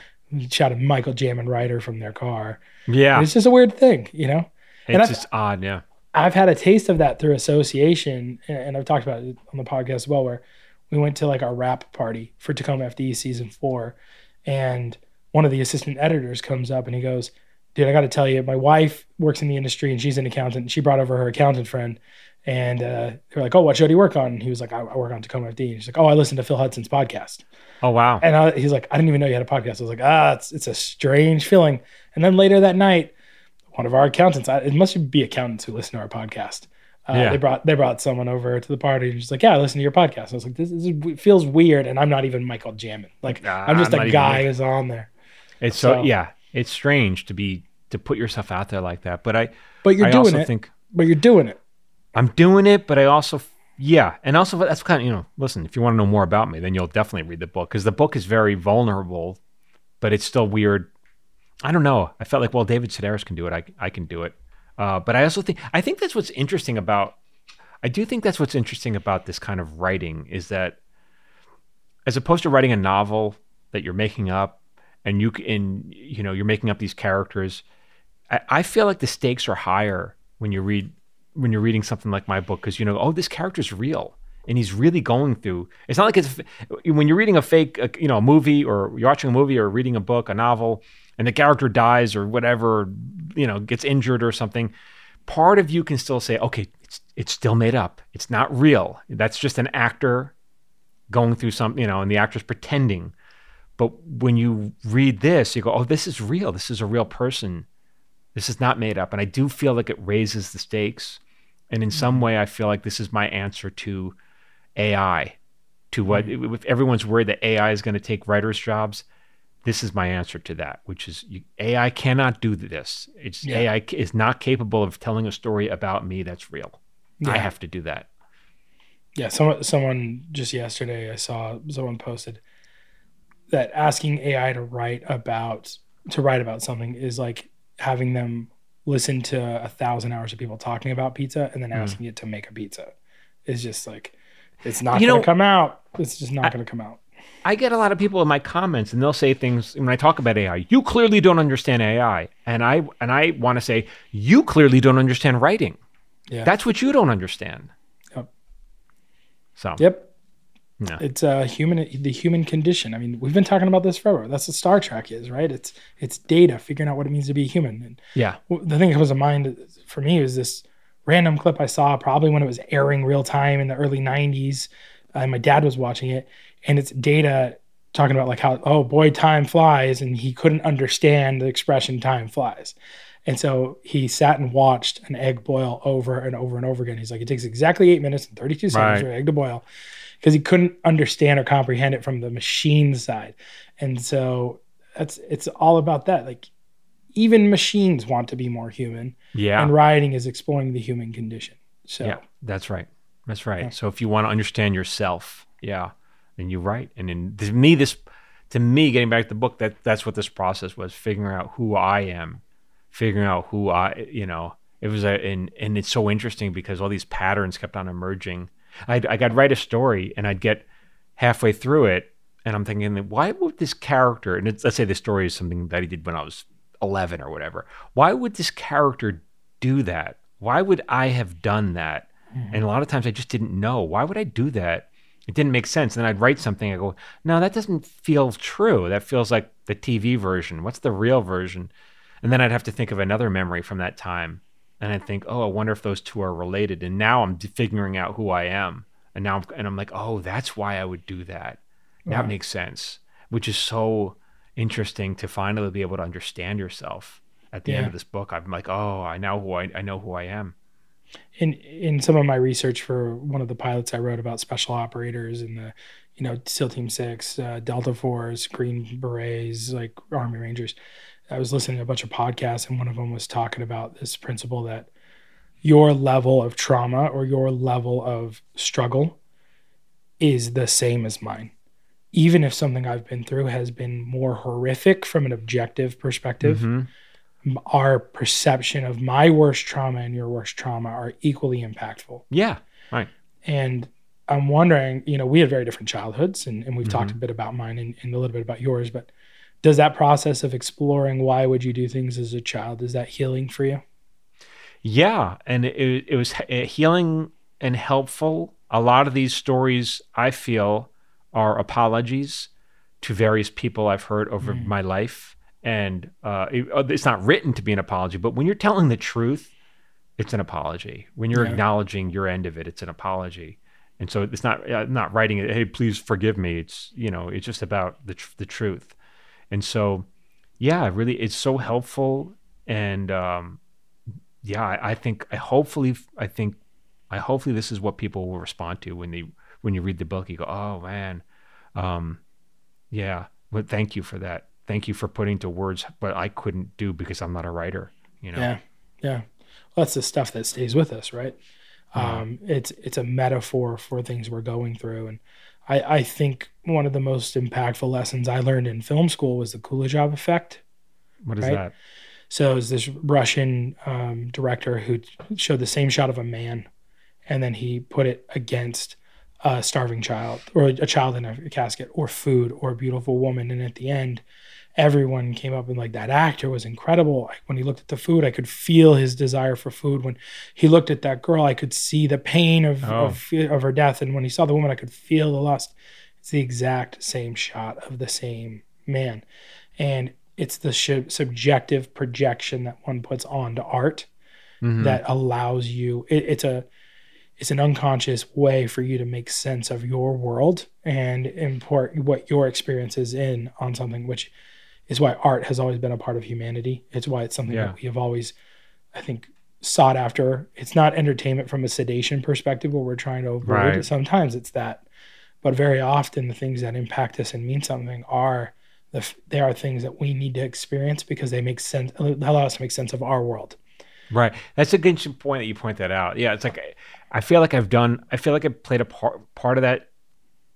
shouted Michael Jamin Writer from their car. yeah. And it's just a weird thing, you know. It's, and I- just odd. Yeah. I've had a taste of that through association, and I've talked about it on the podcast as well, where we went to like our rap party for Tacoma FD season four, and one of the assistant editors comes up and he goes, dude, I got to tell you, my wife works in the industry and she's an accountant. And she brought over her accountant friend. And uh, they're like, oh, what show do you work on? And he was like, I, I work on Tacoma FD. And he's like, oh, I listen to Phil Hudson's podcast. Oh wow! And I, he's like, I didn't even know you had a podcast. I was like, ah, it's it's a strange feeling. And then later that night, one of our accountants, it must be accountants who listen to our podcast. Uh, Yeah. They brought they brought someone over to the party and she's like, yeah, I listen to your podcast. I was like, this, is feels weird, and I'm not even Michael Jamin. Like Nah, I'm just I'm a guy who's on there. It's so, So- yeah, it's strange to be to put yourself out there like that. But I But you're I doing also it. think but you're doing it. I'm doing it, but I also yeah, and also that's kind of you know listen if you want to know more about me, then you'll definitely read the book because the book is very vulnerable, but it's still weird. I don't know. I felt like well, David Sedaris can do it. I I can do it. Uh, but I also think I think that's what's interesting about. I do think that's what's interesting about this kind of writing is that, as opposed to writing a novel that you're making up, and you can you know you're making up these characters, I, I feel like the stakes are higher when you read when you're reading something like my book because you know oh this character's real and he's really going through it's not like it's when you're reading a fake you know a movie or you're watching a movie or reading a book a novel and the character dies or whatever you know gets injured or something part of you can still say okay it's it's still made up. It's not real. That's just an actor going through something you know and the actor's pretending. But when you read this you go oh this is real. This is a real person. This is not made up. And i do feel like it raises the stakes. And in some mm-hmm. way i feel like this is my answer to ai to what mm-hmm. if everyone's worried that ai is going to take writers jobs this is my answer to that which is you, ai cannot do this it's Yeah. ai is not capable of telling a story about me that's real i have to do that Yeah, someone someone just yesterday I saw someone posted that asking AI to write about to write about something is like having them listen to a thousand hours of people talking about pizza and then Hmm. asking it to make a pizza. It's just like it's not You gonna know- come out. It's just not gonna come out. I get a lot of people in my comments and they'll say things when I talk about AI, you clearly don't understand AI. And I and I want to say, you clearly don't understand writing. Yeah. That's what you don't understand. Yep. So Yep. Yeah. It's uh human the human condition. I mean, we've been talking about this forever. That's what Star Trek is, right? It's it's data, figuring out what it means to be human. And yeah. The thing that comes to mind for me was this random clip I saw probably when it was airing real time in the early 90s. Uh, my dad was watching it, and it's data talking about like how, oh boy, time flies. And he couldn't understand the expression time flies. And so he sat and watched an egg boil over and over and over again. He's like, it takes exactly eight minutes and 32 seconds Right. for an egg to boil because he couldn't understand or comprehend it from the machine side. And so that's it's all about that. Like even machines want to be more human, Yeah. and writing is exploring the human condition. So Yeah. That's right. That's right. Yeah. So if you want to understand yourself, yeah, then you write. And in to me, this to me, getting back to the book, that that's what this process was, figuring out who I am, figuring out who I, you know, it was a, and and it's so interesting because all these patterns kept on emerging. I'd, I'd write a story and I'd get halfway through it, and I'm thinking, why would this character? And it's, let's say the story is something that he did when I was 11 or whatever. Why would this character do that? Why would I have done that? Mm-hmm. And a lot of times I just didn't know. Why would I do that? It didn't make sense. And then I'd write something. I go, no, that doesn't feel true. That feels like the TV version. What's the real version? And then I'd have to think of another memory from that time. And I'd think, oh, I wonder if those two are related. And now I'm figuring out who I am. And now I'm, and I'm like, oh, that's why I would do that. That makes sense. Which is so interesting to finally be able to understand yourself. At the end of this book, I'm like, oh, I know who I, I know who I am. In in some of my research for one of the pilots I wrote about special operators and the you know SEAL Team Six, uh, Delta Force, Green Berets, like Army Rangers. I was listening to a bunch of podcasts, and one of them was talking about this principle that your level of trauma or your level of struggle is the same as mine. Even if something I've been through has been more horrific from an objective perspective, Mhm. Our perception of my worst trauma and your worst trauma are equally impactful. Yeah. Right. And I'm wondering, you know, we had very different childhoods, and, and we've talked a Mm-hmm. bit about mine and, and a little bit about yours, but does that process of exploring why would you do things as a child, is that healing for you? Yeah, and it, it was healing and helpful. A lot of these stories, I feel, are apologies to various people I've heard over Mm. my life, and uh, it- it's not written to be an apology. But when you're telling the truth, it's an apology. When you're Yeah. acknowledging your end of it, it's an apology. And so it's not uh, not writing it. Hey, please forgive me. It's you know, it's just about the tr- the truth. And so, yeah, really, it's so helpful. And um, yeah, I, I think I hopefully I think I hopefully this is what people will respond to when they when you read the book. You go, oh man, um, yeah. But thank you for that. Thank you for putting to words what I couldn't do because I'm not a writer. You know. Yeah, yeah. Well, that's the stuff that stays with us, right? Um, it's it's a metaphor for things we're going through, and I I think one of the most impactful lessons I learned in film school was the Kuleshov effect. What is Right. that? So it was this Russian um, director who showed the same shot of a man, and then he put it against a starving child or a child in a casket or food or a beautiful woman. And at the end, everyone came up and like that actor was incredible. Like, when he looked at the food, I could feel his desire for food. When he looked at that girl, I could see the pain of, Oh. of, of her death. And when he saw the woman, I could feel the lust. It's the exact same shot of the same man. And it's the sh- subjective projection that one puts onto art Mhm. that allows you it, it's a it's an unconscious way for you to make sense of your world and import what your experience is in on something which is why art has always been a part of humanity it's why it's something Yeah. that we have always i think sought after it's not entertainment from a sedation perspective where we're trying to avoid Right. sometimes it's that but very often the things that impact us and mean something are the f- they are things that we need to experience because they make sense allow us to make sense of our world Right. That's a good point that you point that out. Yeah, it's like I- feel like I've done. I feel like I played a part part of that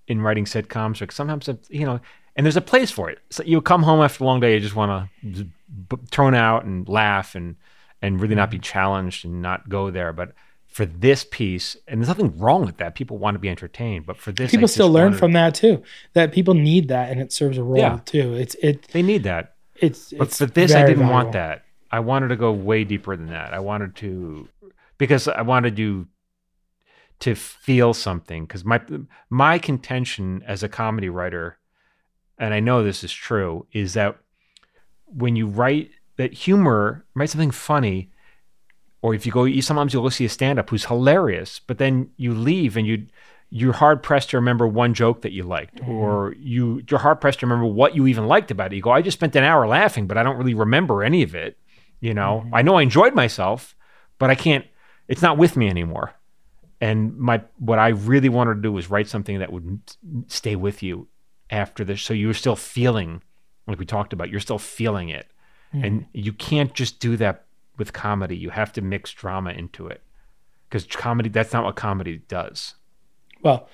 in writing sitcoms. Like sometimes, you know, and there's a place for it. So you come home after a long day, you just want to b- tone out and laugh and and really not be mm-hmm. challenged and not go there. But for this piece, and there's nothing wrong with that. People want to be entertained, but for this, people just still learn wanted- from that too that people need that and it serves a role Yeah. too it's it They need that. it's But it's for this, I didn't want that. I wanted to go way deeper than that. I wanted to, because I wanted you to feel something. Because my my contention as a comedy writer, and I know this is true, is that when you write that humor, write something funny, or if you go, you sometimes you'll go see a stand up who's hilarious, but then you leave and you you're hard pressed to remember one joke that you liked, or you you're hard pressed to remember what you even liked about it. You go, I just spent an hour laughing, but I don't really remember any of it. You know, mm-hmm. I know I enjoyed myself, but I can't. It's not with me anymore. And my what I really wanted to do was write something that would stay with you after this, so you're still feeling like we talked about. You're still feeling it, and you can't just do that with comedy. You have to mix drama into it because comedy. That's not what comedy does. well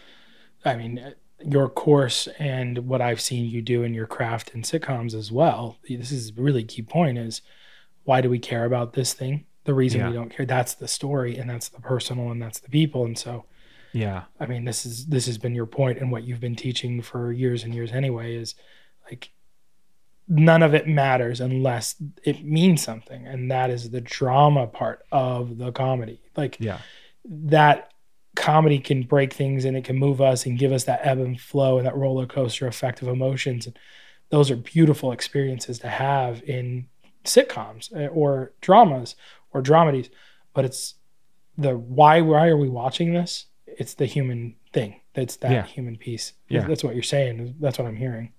i mean your course and what i've seen you do in your craft and sitcoms as well this is a really key point is why do we care about this thing the reason Yeah. we don't care that's the story and that's the personal and that's the people and so Yeah, I mean, this is this has been your point and what you've been teaching for years and years anyway is like none of it matters unless it means something. And that is the drama part of the comedy. Like yeah, that comedy can break things and it can move us and give us that ebb and flow and that roller coaster effect of emotions. And those are beautiful experiences to have in sitcoms eh, or dramas or dramedies. But it's the why why are we watching this? It's the human thing. That's that Yeah. human piece. Yeah. That's what you're saying. That's what I'm hearing.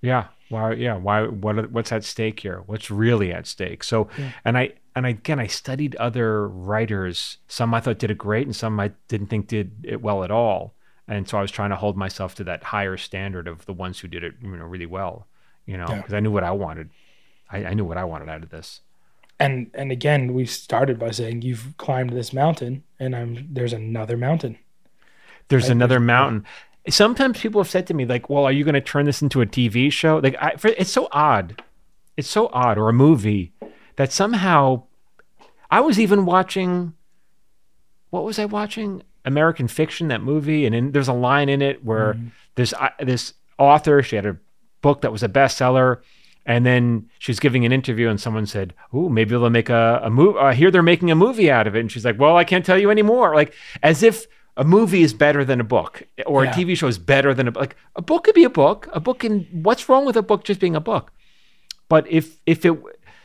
yeah. Why? Yeah. Why? What? are- What's at stake here? What's really at stake? So, Yeah. and I and I, again, I studied other writers. Some I thought did it great, and some I didn't think did it well at all. And so I was trying to hold myself to that higher standard of the ones who did it, you know, really well. You know, Yeah. because I knew what I wanted. I, I knew what I wanted out of this. And and again, we started by saying you've climbed this mountain and I'm there's another mountain. There's Right, another mountain. Sometimes people have said to me, like, "Well, are you going to turn this into a TV show?" Like, I, for, it's so odd. It's so odd, or a movie that somehow. I was even watching. What was I watching? American Fiction, that movie, and in, there's a line in it where this uh, this author, she had a book that was a bestseller, and then she's giving an interview, and someone said, "Oh, maybe they'll make a a movie." I hear they're making a movie out of it, and she's like, "Well, I can't tell you anymore." Like as if a movie is better than a book, or Yeah. a TV show is better than a like a book could be a book. A book can. What's wrong with a book just being a book? But if if it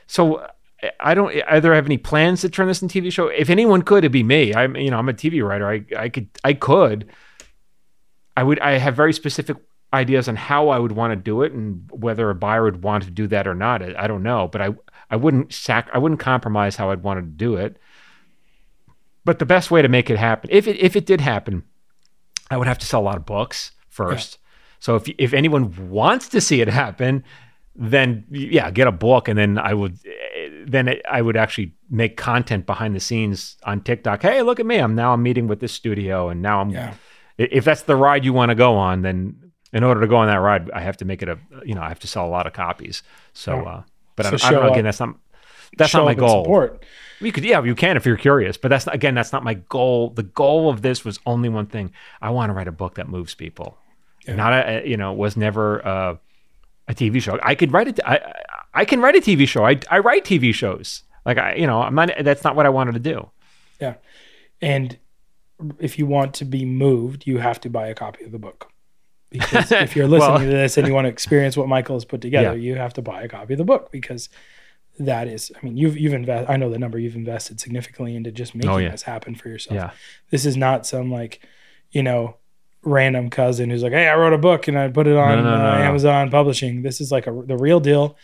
so. I don't either have any plans to turn this into a TV show. If anyone could, it'd be me. I'm, you know, I'm a TV writer. I, I could, I could. I would. I have very specific ideas on how I would want to do it, and whether a buyer would want to do that or not. I, I don't know, but I, I wouldn't sac. I wouldn't compromise how I'd want to do it. But the best way to make it happen, if it if it did happen, I would have to sell a lot of books first. So if if anyone wants to see it happen, then yeah, get a book, and then I would then it, I would actually make content behind the scenes on TikTok. Hey, look at me! I'm now I'm meeting with this studio, and now I'm. Yeah. If that's the ride you want to go on, then in order to go on that ride, I have to make it a you know I have to sell a lot of copies. So, Yeah. uh, but So I, I don't know. Again, that's not that's not my goal. Support. You could, yeah, you can if you're curious, but that's not, again, that's not my goal. The goal of this was only one thing: I want to write a book that moves people. Yeah. Not a, you know, was never uh, a TV show. I could write it. I, I- I can write a TV show. I, I write TV shows. Like I, you know, I'm not. That's not what I wanted to do. Yeah. And if you want to be moved, you have to buy a copy of the book. Because if you're <laughs> listening Well- to this and you want to experience what Michael has put <laughs> together, Yeah. you have to buy a copy of the book because that is, I mean, you've you've invested. I know the number you've invested significantly into just making Oh, yeah. this happen for yourself. Yeah. This is not some like, you know, random cousin who's like, hey, I wrote a book and I put it on no, no, uh, no. Amazon Publishing. This is like a, the real deal.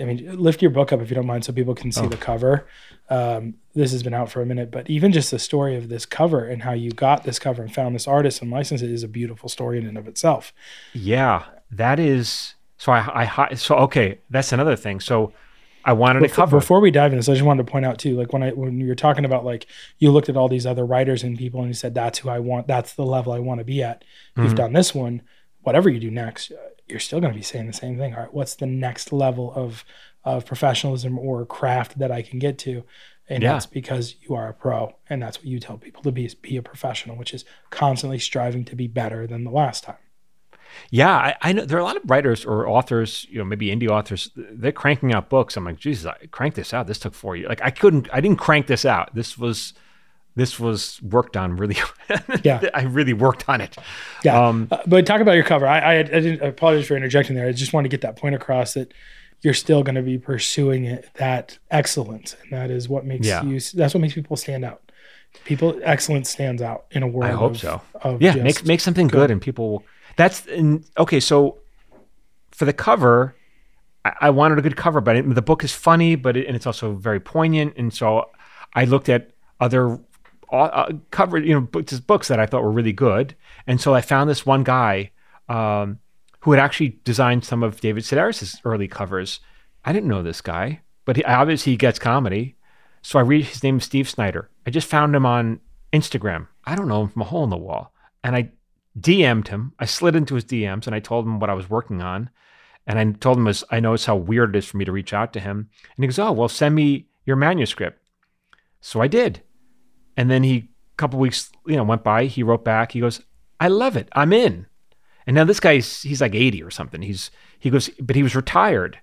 I mean, lift your book up if you don't mind, so people can see Oh. the cover. Um, this has been out for a minute, but even just the story of this cover and how you got this cover and found this artist and licensed it is a beautiful story in and of itself. Yeah, that is. So I, I, so okay, that's another thing. So I wanted to cover. before we dive into this, I just wanted to point out too, like when I when you're talking about like you looked at all these other writers and people and you said that's who I want, that's the level I want to be at. You've Mhm. done this one, whatever you do next, you're still going to be saying the same thing. All right, what's the next level of of professionalism or craft that I can get to? And Yeah. that's because you are a pro, and that's what you tell people to be: is be a professional, which is constantly striving to be better than the last time. Yeah, I, I know there are a lot of writers or authors, you know, maybe indie authors. They're cranking out books. I'm like, Jesus, I cranked this out. This took four years. Like, I couldn't, I didn't crank this out. This was, this was worked on really. <laughs> Yeah. I really worked on it. Yeah. Um, Uh, but talk about your cover. I, I, I didn't I apologize for interjecting there. I just want to get that point across that you're still going to be pursuing it, that excellence, and that is what makes Yeah. you. That's what makes people stand out. People excellence stands out in a world. I hope of- so. Of yeah, make make something good, and people. will That's and, okay. So for the cover, I, I wanted a good cover, but it, the book is funny, but it, and it's also very poignant. And so I looked at other uh, uh, cover, you know, books, books that I thought were really good, and so I found this one guy um, who had actually designed some of David Sedaris' early covers. I didn't know this guy, but he, obviously he gets comedy. So I read his name is Steve Snyder. I just found him on Instagram. I don't know him from a hole in the wall. And I DM'd him. I slid into his DMs and I told him what I was working on. And I told him, I noticed how weird it is for me to reach out to him. And he goes, Oh, well, send me your manuscript. So I did. And then he, a couple weeks, you know, went by. He wrote back. He goes, I love it. I'm in. And now this guy's, he's like 80 or something. He's, he goes, but he was retired.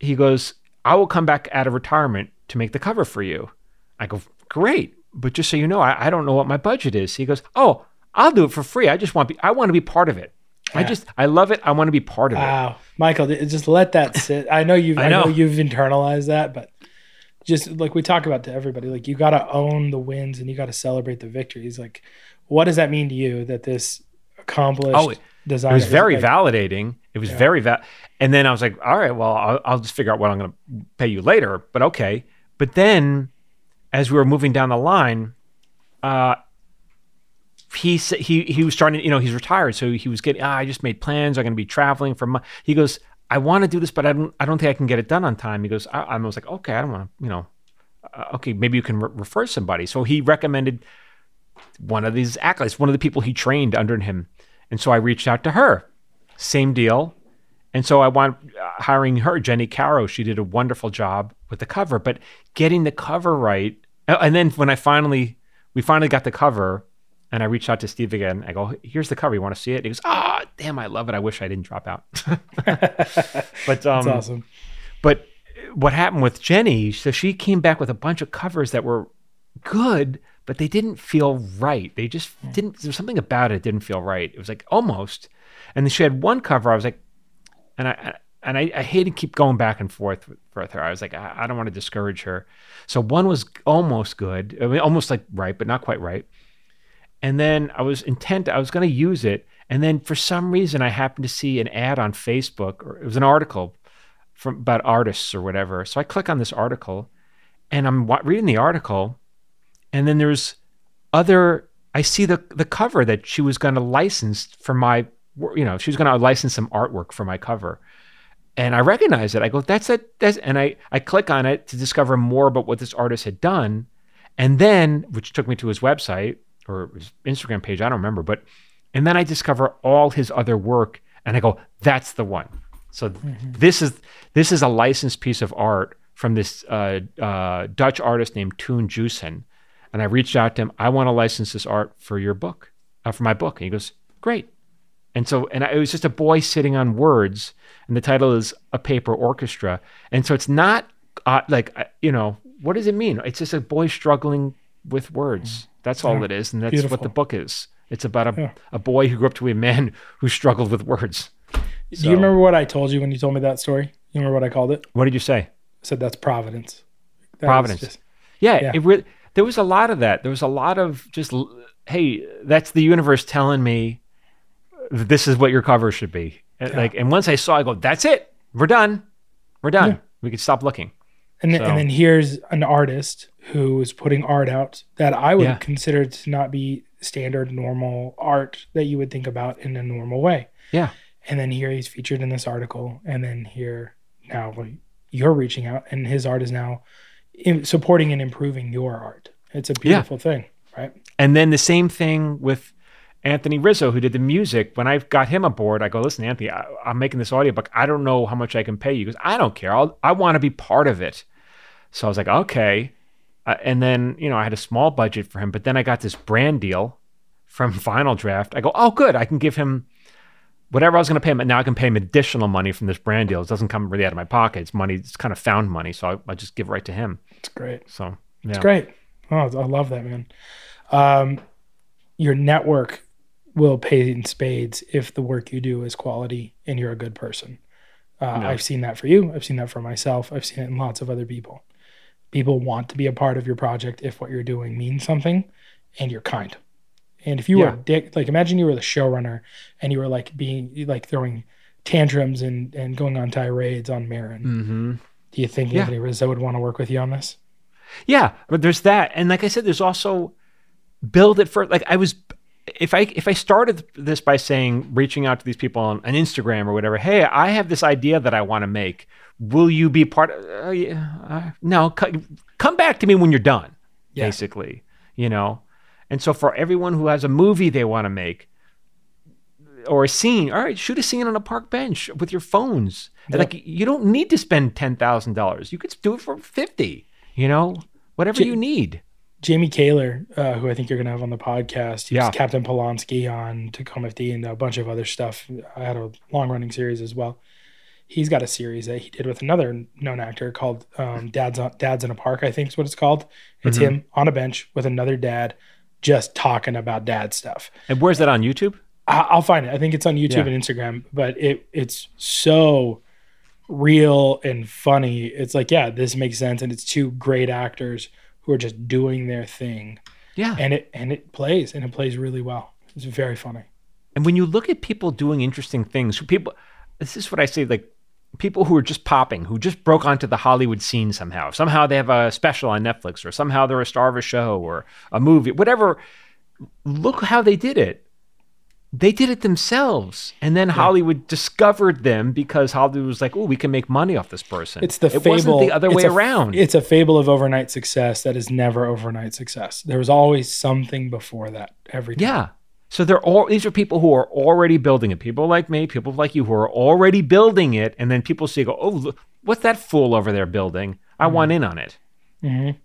He goes, I will come back out of retirement to make the cover for you. I go, great. But just so you know, I, I don't know what my budget is. He goes, oh, I'll do it for free. I just want, be, I want to be part of it. I just, I love it. I want to be part of it. Wow, Michael, just let that sit. I know you've, <laughs> I I know. know. you've internalized that, but just like we talk about to everybody, like you got to own the wins and you got to celebrate the victories. Like, what does that mean to you that this accomplished Oh, it- design It was very like, validating. It was Yeah. very val. And then I was like, all right, well, I'll, I'll just figure out what I'm going to pay you later. But okay. But then, as we were moving down the line, uh, he he he was starting. You know, he's retired, so he was getting. Ah, I just made plans. I'm going to be traveling for. He goes, I want to do this, but I don't. I don't think I can get it done on time. He goes, I, I was like, okay, I don't want to. You know, uh, okay, maybe you can re- refer somebody. So he recommended one of these acolytes, one of the people he trained under him. And so I reached out to her. Same deal. And so I want uh, hiring her, Jenny Carrow. She did a wonderful job with the cover, but getting the cover right. And then when I finally, we finally got the cover, and I reached out to Steve again. I go, "Here's the cover. You want to see it?" he goes, "Ah, damn, I love it. I wish I didn't drop out." <laughs> but um, That's awesome. but what happened with Jenny? So she came back with a bunch of covers that were good, but they didn't feel right. They just didn't. There's something about it didn't feel right. It was like almost. And then she had one cover. I was like, and I and I, I hated keep going back and forth with, with her. I was like, I, I don't want to discourage her. So one was almost good, I mean, almost like right, but not quite right. And then I was intent. I was going to use it, and then for some reason, I happened to see an ad on Facebook, or it was an article from about artists or whatever. So I click on this article, and I'm reading the article, and then there's other. I see the the cover that she was going to license for my, you know, she was going to license some artwork for my cover, and I recognize it. I go, that's it. That's and I I click on it to discover more about what this artist had done, and then which took me to his website or his Instagram page. I don't remember, but and then I discover all his other work, and I go, that's the one. So this is this is a licensed piece of art from this uh, uh, Dutch artist named Toon Joosen, and I reached out to him. I want to license this art for your book, uh, for my book. And he goes, great. And so, and I, it was just a boy sitting on words, and the title is A Paper Orchestra. And so it's not uh, like, uh, you know, what does it mean? It's just a boy struggling with words. Mm. That's all Yeah. it is. And that's Beautiful. what the book is. It's about a, Yeah. a boy who grew up to be a man who struggled with words. Do you remember what I told you when you told me that story? You remember what I called it? What did you say? I said that's Providence. That Providence. just- Yeah, Yeah. it really. There was a lot of that. There was a lot of just, hey, that's the universe telling me this is what your cover should be. And, Yeah. Like, and once I saw, I go, that's it. We're done. We're done. We can stop looking. And then, So- and then here's an artist who is putting art out that I would Yeah. consider to not be standard normal art that you would think about in a normal way. Yeah. And then here he's featured in this article, and then here now you're reaching out, and his art is now in, supporting and improving your art. It's a beautiful thing, right? And then the same thing with Anthony Rizzo, who did the music. When I got him aboard, I go, listen, Anthony, I, I'm making this audiobook. I don't know how much I can pay you. He goes, I don't care. I'll, I want to be part of it. So I was like, okay. Uh, and then, you know, I had a small budget for him, but then I got this brand deal from <laughs> Final Draft. I go, oh, good. I can give him whatever I was going to pay him. And now I can pay him additional money from this brand deal. It doesn't come really out of my pocket. It's money. It's kind of found money. So I, I just give it right to him. It's great. So, yeah. It's great. Oh, I love that, man. Um, your network will pay in spades if the work you do is quality and you're a good person. Uh, Yeah. I've seen that for you. I've seen that for myself. I've seen it in lots of other people. People want to be a part of your project if what you're doing means something and you're kind. And if you were a dick, like imagine you were the showrunner and you were like being like throwing tantrums and, and going on tirades on Maron. Mm-hmm. Do you think Yeah. Anthony Rizzo would want to work with you on this? Yeah, but there's that, and like I said, there's also build it for like I was. If I if I started this by saying reaching out to these people on, on Instagram or whatever, hey, I have this idea that I want to make. Will you be part of? Uh, yeah, uh, no, c- come back to me when you're done. Yeah. Basically, you know. And so for everyone who has a movie they want to make or a scene, all right, shoot a scene on a park bench with your phones. Like you don't need to spend ten thousand dollars. You could do it for fifty. You know, whatever J- you need. Jamie Kaler, uh, who I think you're going to have on the podcast, he Yeah. was Captain Polanski on Tacoma FD and a bunch of other stuff. I had a long running series as well. He's got a series that he did with another known actor called um, Dad's on, Dad's in a Park, I think is what it's called. It's Mhm. him on a bench with another dad, just talking about dad stuff. And where's that on YouTube? I- I'll find it. I think it's on YouTube Yeah. and Instagram, but it it's so real and funny. It's like, yeah, this makes sense, and it's two great actors who are just doing their thing Yeah. and it and it plays and it plays really well. It's very funny. And when you look at people doing interesting things, people, this is what I say, like people who are just popping, who just broke onto the Hollywood scene somehow. Somehow they have a special on Netflix, or somehow they're a star of a show or a movie, whatever. Look how they did it. They did it themselves, and then Hollywood discovered them because Hollywood was like, "Oh, we can make money off this person." It's the it fable. wasn't the other way a- around. It's a fable of overnight success that is never overnight success. There was always something before that every time. Yeah. So they're all these are people who are already building it. People like me, people like you who are already building it, and then people see go, oh, look, what's that fool over there building? I want in on it. Mhm.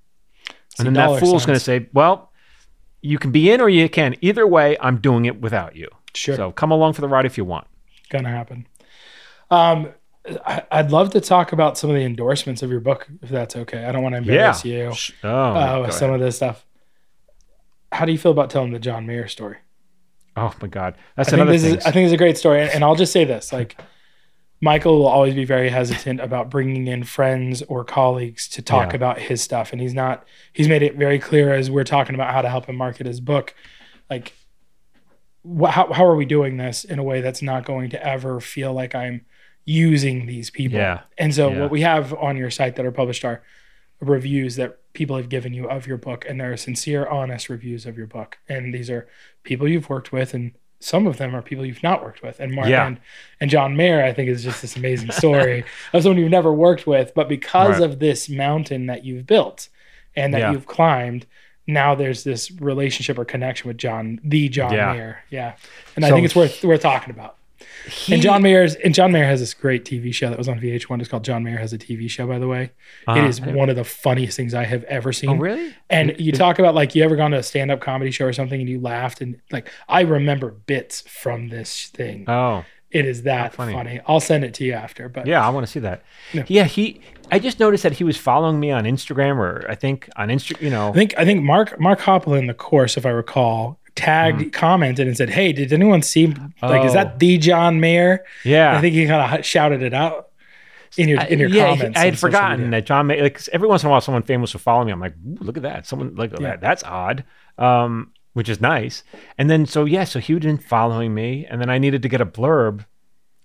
And then that fool's going to say, well, you can be in or you can. Either way, I'm doing it without you. Sure. So come along for the ride if you want. gonna happen. Um, I, I'd love to talk about some of the endorsements of your book, if that's okay. I don't want to embarrass you Sh- Oh, uh, with some of this stuff. How do you feel about telling the John Mayer story? Oh my God, that's I think another this thing. is I think it's a great story, and, and I'll just say this: like, Michael will always be very hesitant about bringing in friends or colleagues to talk Yeah. about his stuff, and he's not. He's made it very clear as we're talking about how to help him market his book, like. wh- How, how are we doing this in a way that's not going to ever feel like I'm using these people? Yeah. And so Yeah. what we have on your site that are published are reviews that people have given you of your book and they're sincere honest reviews of your book and these are people you've worked with and some of them are people you've not worked with and Mark Yeah. and, and John Mayer I think is just this amazing <laughs> story of someone you've never worked with but because Right. of this mountain that you've built and that Yeah. you've climbed now there's this relationship or connection with John the John Yeah. Mayer yeah and I think it's worth worth talking about and John Mayer's and John Mayer has this great TV show that was on VH1. It's called John Mayer has a TV show, by the way. Uh-huh. it is one of the funniest things I have ever seen. Oh, really? And you talk about like you ever gone to a stand-up comedy show or something and you laughed and like I remember bits from this thing. Oh, it is that funny. funny. I'll send it to you after. But yeah, I want to see that. Yeah. Yeah, he. I just noticed that he was following me on Instagram, or I think on Insta. You know, I think I think Mark Mark Hoppel in the course, if I recall, tagged, commented, and said, "Hey, did anyone see? Like, is Mm-hmm. Oh. that the John Mayer?" yeah. I think he kind of shouted it out in your in your yeah, comments. I had forgotten that John. Mayer. Like every once in a while, someone famous will follow me. I'm like, look at that. Someone like Yeah. that. That's odd. Um, which is nice. And then so yeah, so he been following me, and then I needed to get a blurb.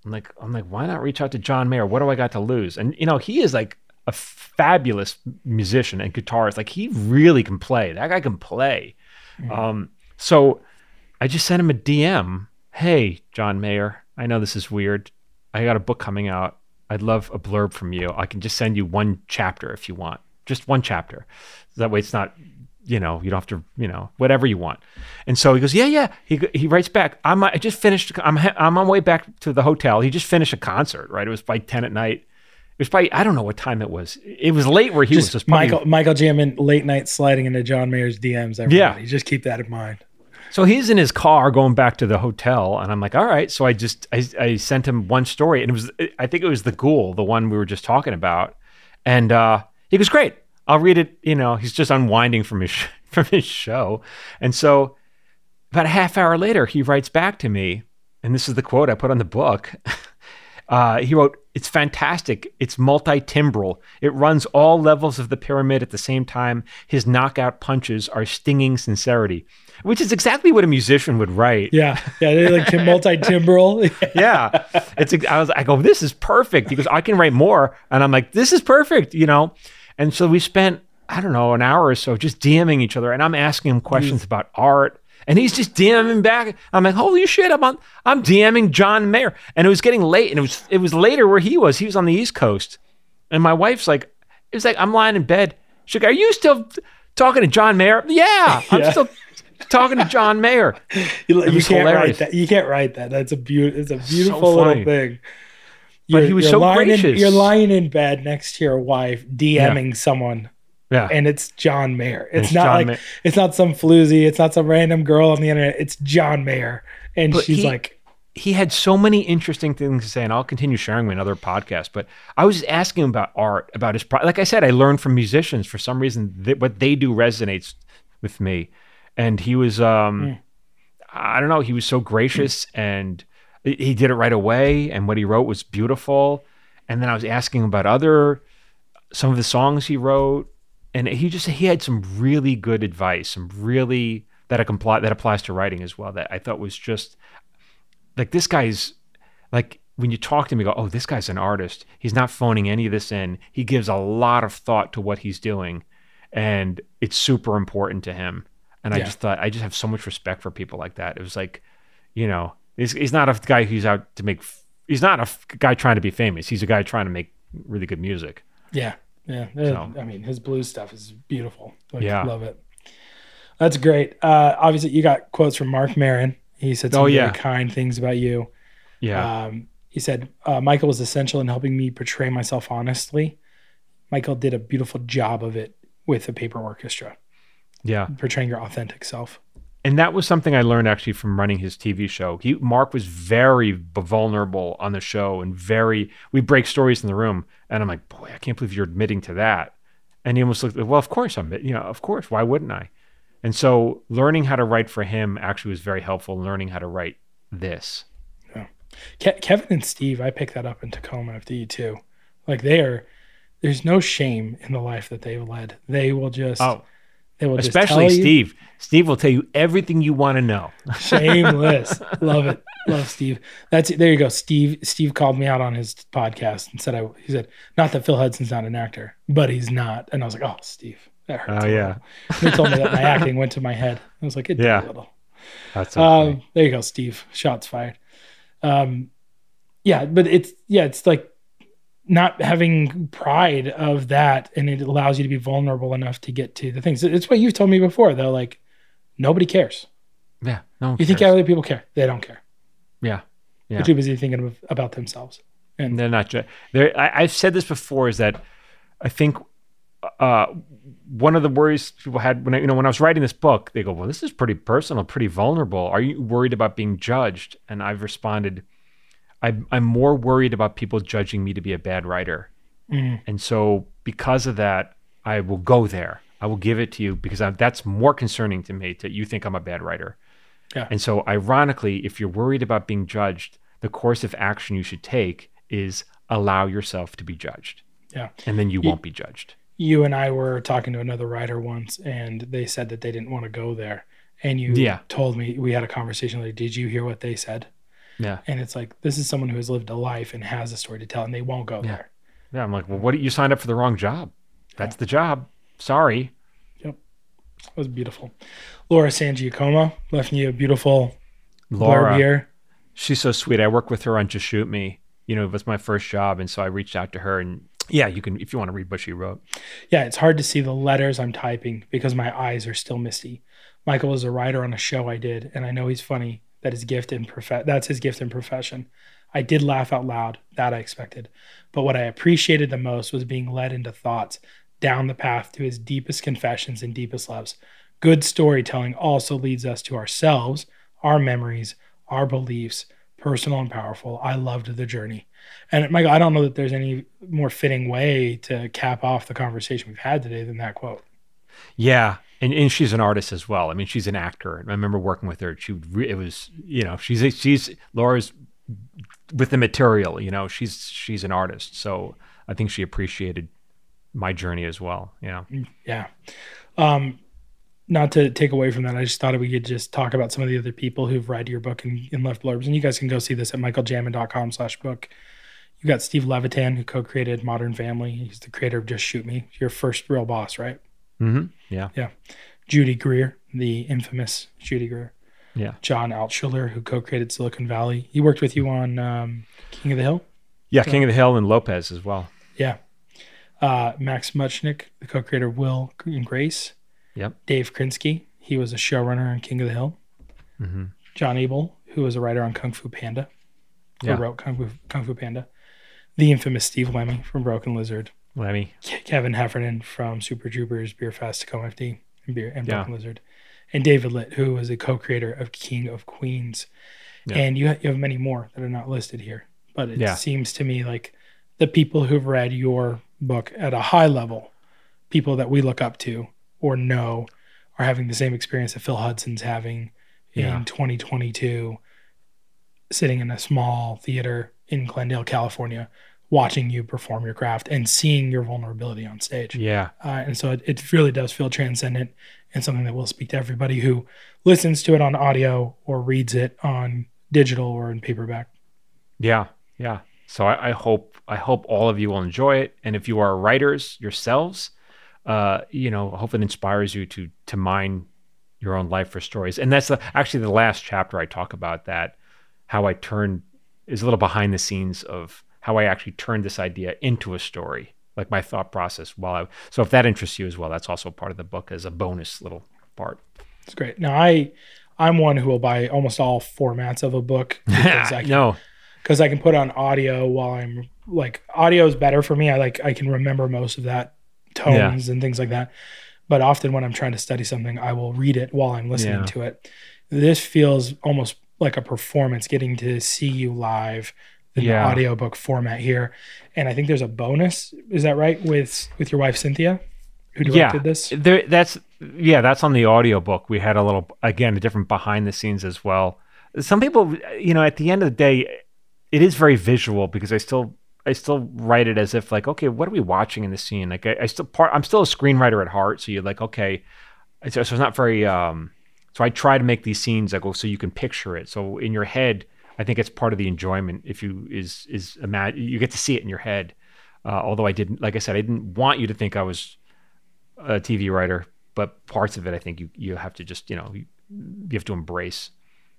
I'm like, I'm like, why not reach out to John Mayer? What do I got to lose? And you know, he is like a fabulous musician and guitarist. Like he really can play. That guy can play. Um, so I just sent him a DM. Hey, John Mayer, I know this is weird. I got a book coming out. I'd love a blurb from you. I can just send you one chapter if you want, just one chapter. That way it's not, you know, you don't have to, you know, whatever you want. And so he goes, yeah, yeah. He he writes back. I'm I just finished. I'm I'm on my way back to the hotel. He just finished a concert. Right. It was like ten at night. It was probably I don't know what time it was. It was late where he was just just probably- Michael Michael Jamin late night sliding into John Mayer's DMs. Everybody. Yeah. just keep that in mind. So he's in his car going back to the hotel, and I'm like, all right. So I just I, I sent him one story, and it was I think it was the ghoul, the one we were just talking about, and uh, he goes, great. I'll read it. You know, he's just unwinding from his <laughs> from his show, and so about a half hour later, he writes back to me, and this is the quote I put on the book. <laughs> Uh, he wrote, It's fantastic. It's multi timbral. It runs all levels of the pyramid at the same time. His knockout punches are stinging sincerity, which is exactly what a musician would write. Yeah, yeah, they're like multi timbral. <laughs> Yeah. It's, I was, I go, This is perfect. because I can write more. And I'm like, This is perfect, you know? And so we spent, I don't know, an hour or so just DMing each other. And I'm asking him mm. questions about art. And he's just DMing back. I'm like, holy shit! I'm on. I'm DMing John Mayer, and it was getting late, and it was it was later where he was. He was on the East Coast, and my wife's like, it was like I'm lying in bed. She's like, "Are you still talking to John Mayer?" Yeah, I'm Yeah. still talking to John Mayer. you you can't hilarious. write that. You can't write that. That's a beautiful. It's a beautiful funny. little thing. But he was so lying In, gracious. you're lying in bed next to your wife, DMing someone, Yeah, and it's John Mayer. It's, It's not John like Mayer. it's not some floozy. It's not some random girl on the internet. It's John Mayer, and But she's he- like, he had so many interesting things to say, and I'll continue sharing with another podcast. But I was just asking him about art, about his pro- like I said, I learned from musicians for some reason that what they do resonates with me, and he was, um, I don't know, he was so gracious, and he he did it right away, and what he wrote was beautiful. And then I was asking about other some of the songs he wrote, and he just he had some really good advice, some really that apply that applies to writing as well. That I thought was just like this guy's like when you talk to him, you go, "Oh, this guy's an artist. He's not phoning any of this in. He gives a lot of thought to what he's doing, and it's super important to him." And I just thought I just have so much respect for people like that. It was like, you know, he's, he's not a guy who's out to make. He's not a f- guy trying to be famous. He's a guy trying to make really good music. yeah, yeah. So- I mean, his blues stuff is beautiful. Like, Yeah. love it. That's great. Uh, obviously, you got quotes from Mark Maron. He said some Oh, very kind things about you. Yeah, Um, he said uh, Michael was essential in helping me portray myself honestly. Michael did a beautiful job of it with the Paper Orchestra, yeah. portraying your authentic self. and that was something I learned actually from running his TV show. He Mark was very vulnerable on the show and very we break stories in the room and I'm like, "Boy, I can't believe you're admitting to that." And he almost looked, "Well, of course I'm, you know, of course, why wouldn't I?" And so learning how to write for him actually was very helpful learning how to write this. Ke- Kevin and Steve, I picked that up in Tacoma after you too. Like they are, there's no shame in the life that they've led. They will just, Oh, they will especially tell you- Steve. Steve will tell you everything you want to know. <laughs> Shameless. Love it. Love Steve. That's there you go. Steve Steve called me out on his podcast and said I he said, not that Phil Hudson's not an actor, but he's not. And I was like, Oh, Steve, that hurts. Oh yeah. They told me that my acting went to my head. I was like, it did Yeah. a little. That's funny. Um, there you go, Steve. Shots fired. Um, yeah, but it's yeah, it's like not having pride of that, and it allows you to be vulnerable enough to get to the things. It's what you've told me before, though. Like nobody cares. yeah. No one You think other people care? They don't care. Yeah. Yeah. They're too busy thinking of, about themselves. And They're not. They're, I, I've said this before. Is that I think uh, one of the worries people had when I, you know when I was writing this book, they go, "Well, this is pretty personal, pretty vulnerable. Are you worried about being judged?" And I've responded, "I'm I'm more worried about people judging me to be a bad writer." Mm. And so, because of that, I will go there. I will give it to you because I, that's more concerning to me that you think I'm a bad writer. Yeah. And so, ironically, if you're worried about being judged, the course of action you should take is allow yourself to be judged. Yeah. And then you won't be judged. you and I were talking to another writer once, and they said that they didn't want to go there. And you Yeah. told me we had a conversation like, "Did you hear what they said?" Yeah. And it's like this is someone who has lived a life and has a story to tell, and they won't go Yeah. there. Yeah. I'm like, well, what? You signed up for the wrong job. That's the job. Sorry. Yep. That was beautiful. Laura Sangiacomo left me a beautiful Laura. here. She's so sweet. I worked with her on Just Shoot Me. You know, it was my first job. And so I reached out to her and yeah, you can, if you want to read what she wrote. Yeah, it's hard to see the letters I'm typing because my eyes are still misty. Michael is a writer on a show I did, and I know he's funny. That his gift and prof- that's his gift and profession. I did laugh out loud. That I expected. But what I appreciated the most was being led into thoughts down the path to his deepest confessions and deepest loves. Good storytelling also leads us to ourselves, our memories, our beliefs, personal and powerful. I loved the journey. And Michael, I don't know that there's any more fitting way to cap off the conversation we've had today than that quote. Yeah. And, and she's an artist as well. I mean, she's an actor. I remember working with her. She, re- it was, you know, she's, she's, Laura's with the material, you know, she's, she's an artist. So I think she appreciated my journey as well. You know, Yeah. Um, not to take away from that, I just thought we could just talk about some of the other people who've read your book and, and left blurbs. And you guys can go see this at michaeljamin.com slash book. You got Steve Levitan, who co-created Modern Family. He's the creator of Just Shoot Me, your first real boss, right? mm-hmm. Yeah. Yeah. Judy Greer, the infamous Judy Greer. Yeah. John Altschuler, who co-created Silicon Valley. He worked with you on um, King of the Hill. Yeah. King of the Hill and Lopez as well. Yeah. Uh, Max Mutchnick, the co-creator of Will and Grace. Yep. Dave Krinsky, he was a showrunner on King of the Hill. Mm-hmm. John Aibel, who was a writer on Kung Fu Panda, who Yeah. wrote Kung Fu, Kung Fu Panda. The infamous Steve Lemme from Broken Lizard. Lemme. Ke- Kevin Heffernan from Super Troopers, Beerfest, Tacoma FD, and, Beer, and Yeah. Lizard. And David Litt, who was a co-creator of King of Queens. Yeah. And you, you have many more that are not listed here. But it Yeah. seems to me like the people who've read your book at a high level, people that we look up to or know, are having the same experience that Phil Hudson's having in 2022, sitting in a small theater in Glendale, California, watching you perform your craft and seeing your vulnerability on stage. Yeah. Uh, and so it, it really does feel transcendent and something that will speak to everybody who listens to it on audio or reads it on digital or in paperback. Yeah, yeah. So I, I hope I hope all of you will enjoy it, and if you are writers yourselves, uh, you know, I hope it inspires you to to mine your own life for stories. And that's the, actually the last chapter I talk about that how I turned is a little behind the scenes of how I actually turned this idea into a story, like my thought process while I. So if that interests you as well, that's also part of the book as a bonus little part. It's great. Now I I'm one who will buy almost all formats of a book <laughs> because I can, no, because I can put on audio while I'm like audio is better for me. I like I can remember most of that tones and things like that. but often when I'm trying to study something, I will read it while I'm listening Yeah. to it. This feels almost like a performance getting to see you live in Yeah. the audiobook format here. And I think there's a bonus, is that right, with with your wife Cynthia, who Yeah. directed this? There, that's yeah, that's on the audiobook. We had a little again a different behind the scenes as well. Some people, you know, at the end of the day, it is very visual because I still I still write it as if like, okay, what are we watching in the scene? Like I, I still part I'm still a screenwriter at heart, so you're like, okay, so, so it's not very um so I try to make these scenes like oh, so you can picture it. So in your head, I think it's part of the enjoyment if you is is imagine you get to see it in your head. Uh, although I didn't, like I said, I didn't want you to think I was a TV writer, but parts of it, I think you you have to just you know you, you have to embrace.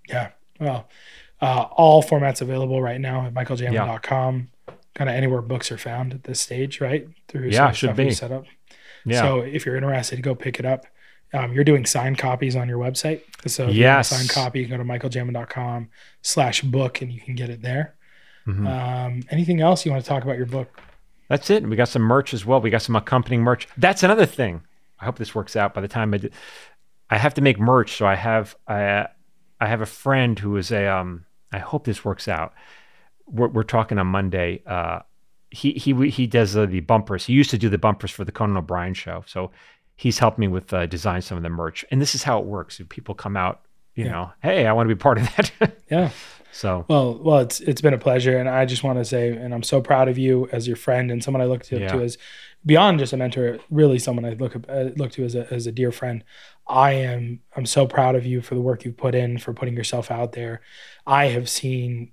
Yeah. Well, uh, all formats available right now at michaeljamin.com. Kind of anywhere books are found at this stage, right? Through Yeah, some of the should be. set up. Yeah, So if you're interested, go pick it up. Um, you're doing signed copies on your website. So if you want a signed copy, you can go to michaeljamin.com slash book and you can get it there. Mhm. Um, anything else you want to talk about your book? that's it. We got some merch as well. We got some accompanying merch. That's another thing. I hope this works out. By the time I do, I have to make merch. So I have I I have a friend who is a um. I hope this works out. We're, we're talking on Monday. Uh, he he he does uh, the bumpers. He used to do the bumpers for the Conan O'Brien show. So he's helped me with uh, design some of the merch. And this is how it works. If people come out, you Yeah. know, hey, I want to be part of that. <laughs> Yeah. so Well, well, it's it's been a pleasure, and I just want to say, and I'm so proud of you as your friend and someone I look to, Yeah. to as beyond just a mentor, really someone I look uh, look to as a as a dear friend. I am I'm so proud of you for the work you've put in for putting yourself out there. I have seen,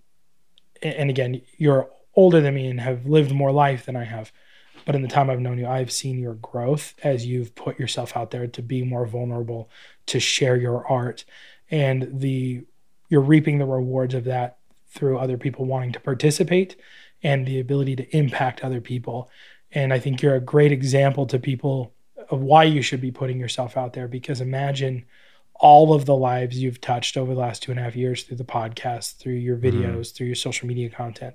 and again, you're older than me and have lived more life than I have. But in the time I've known you, I've seen your growth as you've put yourself out there to be more vulnerable, to share your art, and the you're reaping the rewards of that through other people wanting to participate and the ability to impact other people. And I think you're a great example to people of why you should be putting yourself out there because imagine all of the lives you've touched over the last two and a half years through the podcast, through your mm-hmm. videos, through your social media content,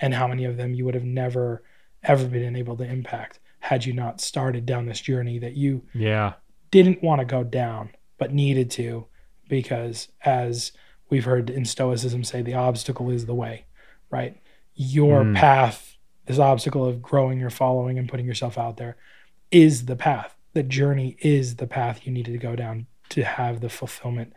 and how many of them you would have never, ever been able to impact had you not started down this journey that you yeah, didn't want to go down, but needed to, because as we've heard in Stoicism say, the obstacle is the way, right? Your Mm. path, this obstacle of growing your following and putting yourself out there, is the path. The journey is the path you needed to go down to have the fulfillment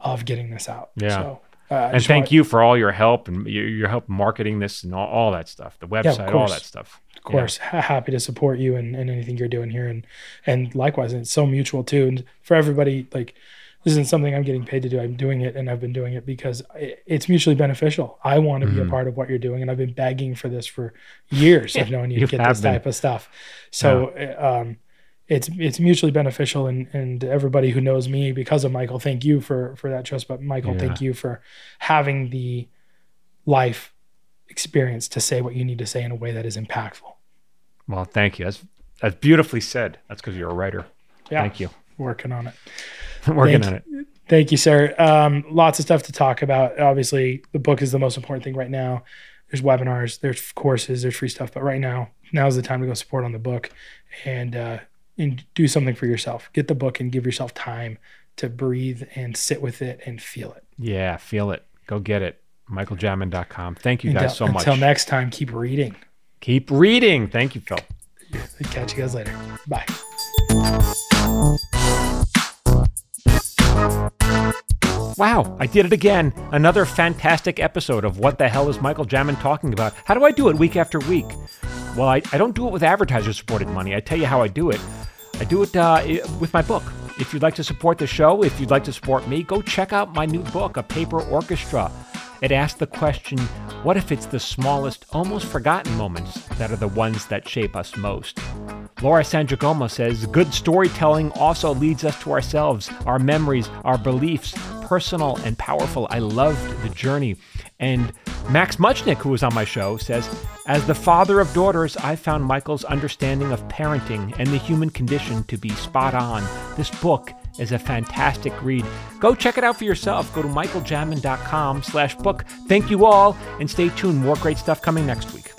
of getting this out. Yeah. So, uh, and thank want- you for all your help and your, help marketing this and all, all that stuff, the website, all that stuff. Of course ha- happy to support you and, and anything you're doing here. And and likewise and it's so mutual too. And for everybody like this isn't something i'm getting paid to do. I'm doing it and i've been doing it because it's mutually beneficial. I want to be a Mhm. part of what you're doing. And i've been begging for this for years of <laughs> knowing you You to get this been. type of stuff. So uh, um it's it's mutually beneficial. And and everybody who knows me because of michael thank you for for that trust. But michael Yeah. thank you for having the life experience to say what you need to say in a way that is impactful Well, thank you. That's that's beautifully said. That's because you're a writer. Yeah. Thank you. working on it. <laughs> Working Thank on it. Thank you, sir. Um, lots of stuff to talk about. Obviously, the book is the most important thing right now. There's webinars, there's courses, there's free stuff. But right now, now's the time to go support on the book and uh, and do something for yourself. Get the book and give yourself time to breathe and sit with it and feel it. Yeah, feel it. Go get it. MichaelJamin.com. Thank you until, guys so much. Until next time, keep reading. Keep reading. Thank you, Phil. Catch you guys later. Bye. Wow, I did it again. Another fantastic episode of What the Hell is Michael Jamin talking about? How do I do it week after week? Well, I, I don't do it with advertiser supported money. I tell you how I do it. I do it uh, with my book. If you'd like to support the show, if you'd like to support me, go check out my new book, A Paper Orchestra. It asks the question what if it's the smallest, almost forgotten moments that are the ones that shape us most? Laura Sangiacomo says good storytelling also leads us to ourselves, our memories, our beliefs, personal and powerful. I loved the journey. And Max Mutchnick, who was on my show, says, As the father of daughters, I found Michael's understanding of parenting and the human condition to be spot on. This book is a fantastic read. Go check it out for yourself. Go to michaeljamin.com slash book. Thank you all, and stay tuned. More great stuff coming next week.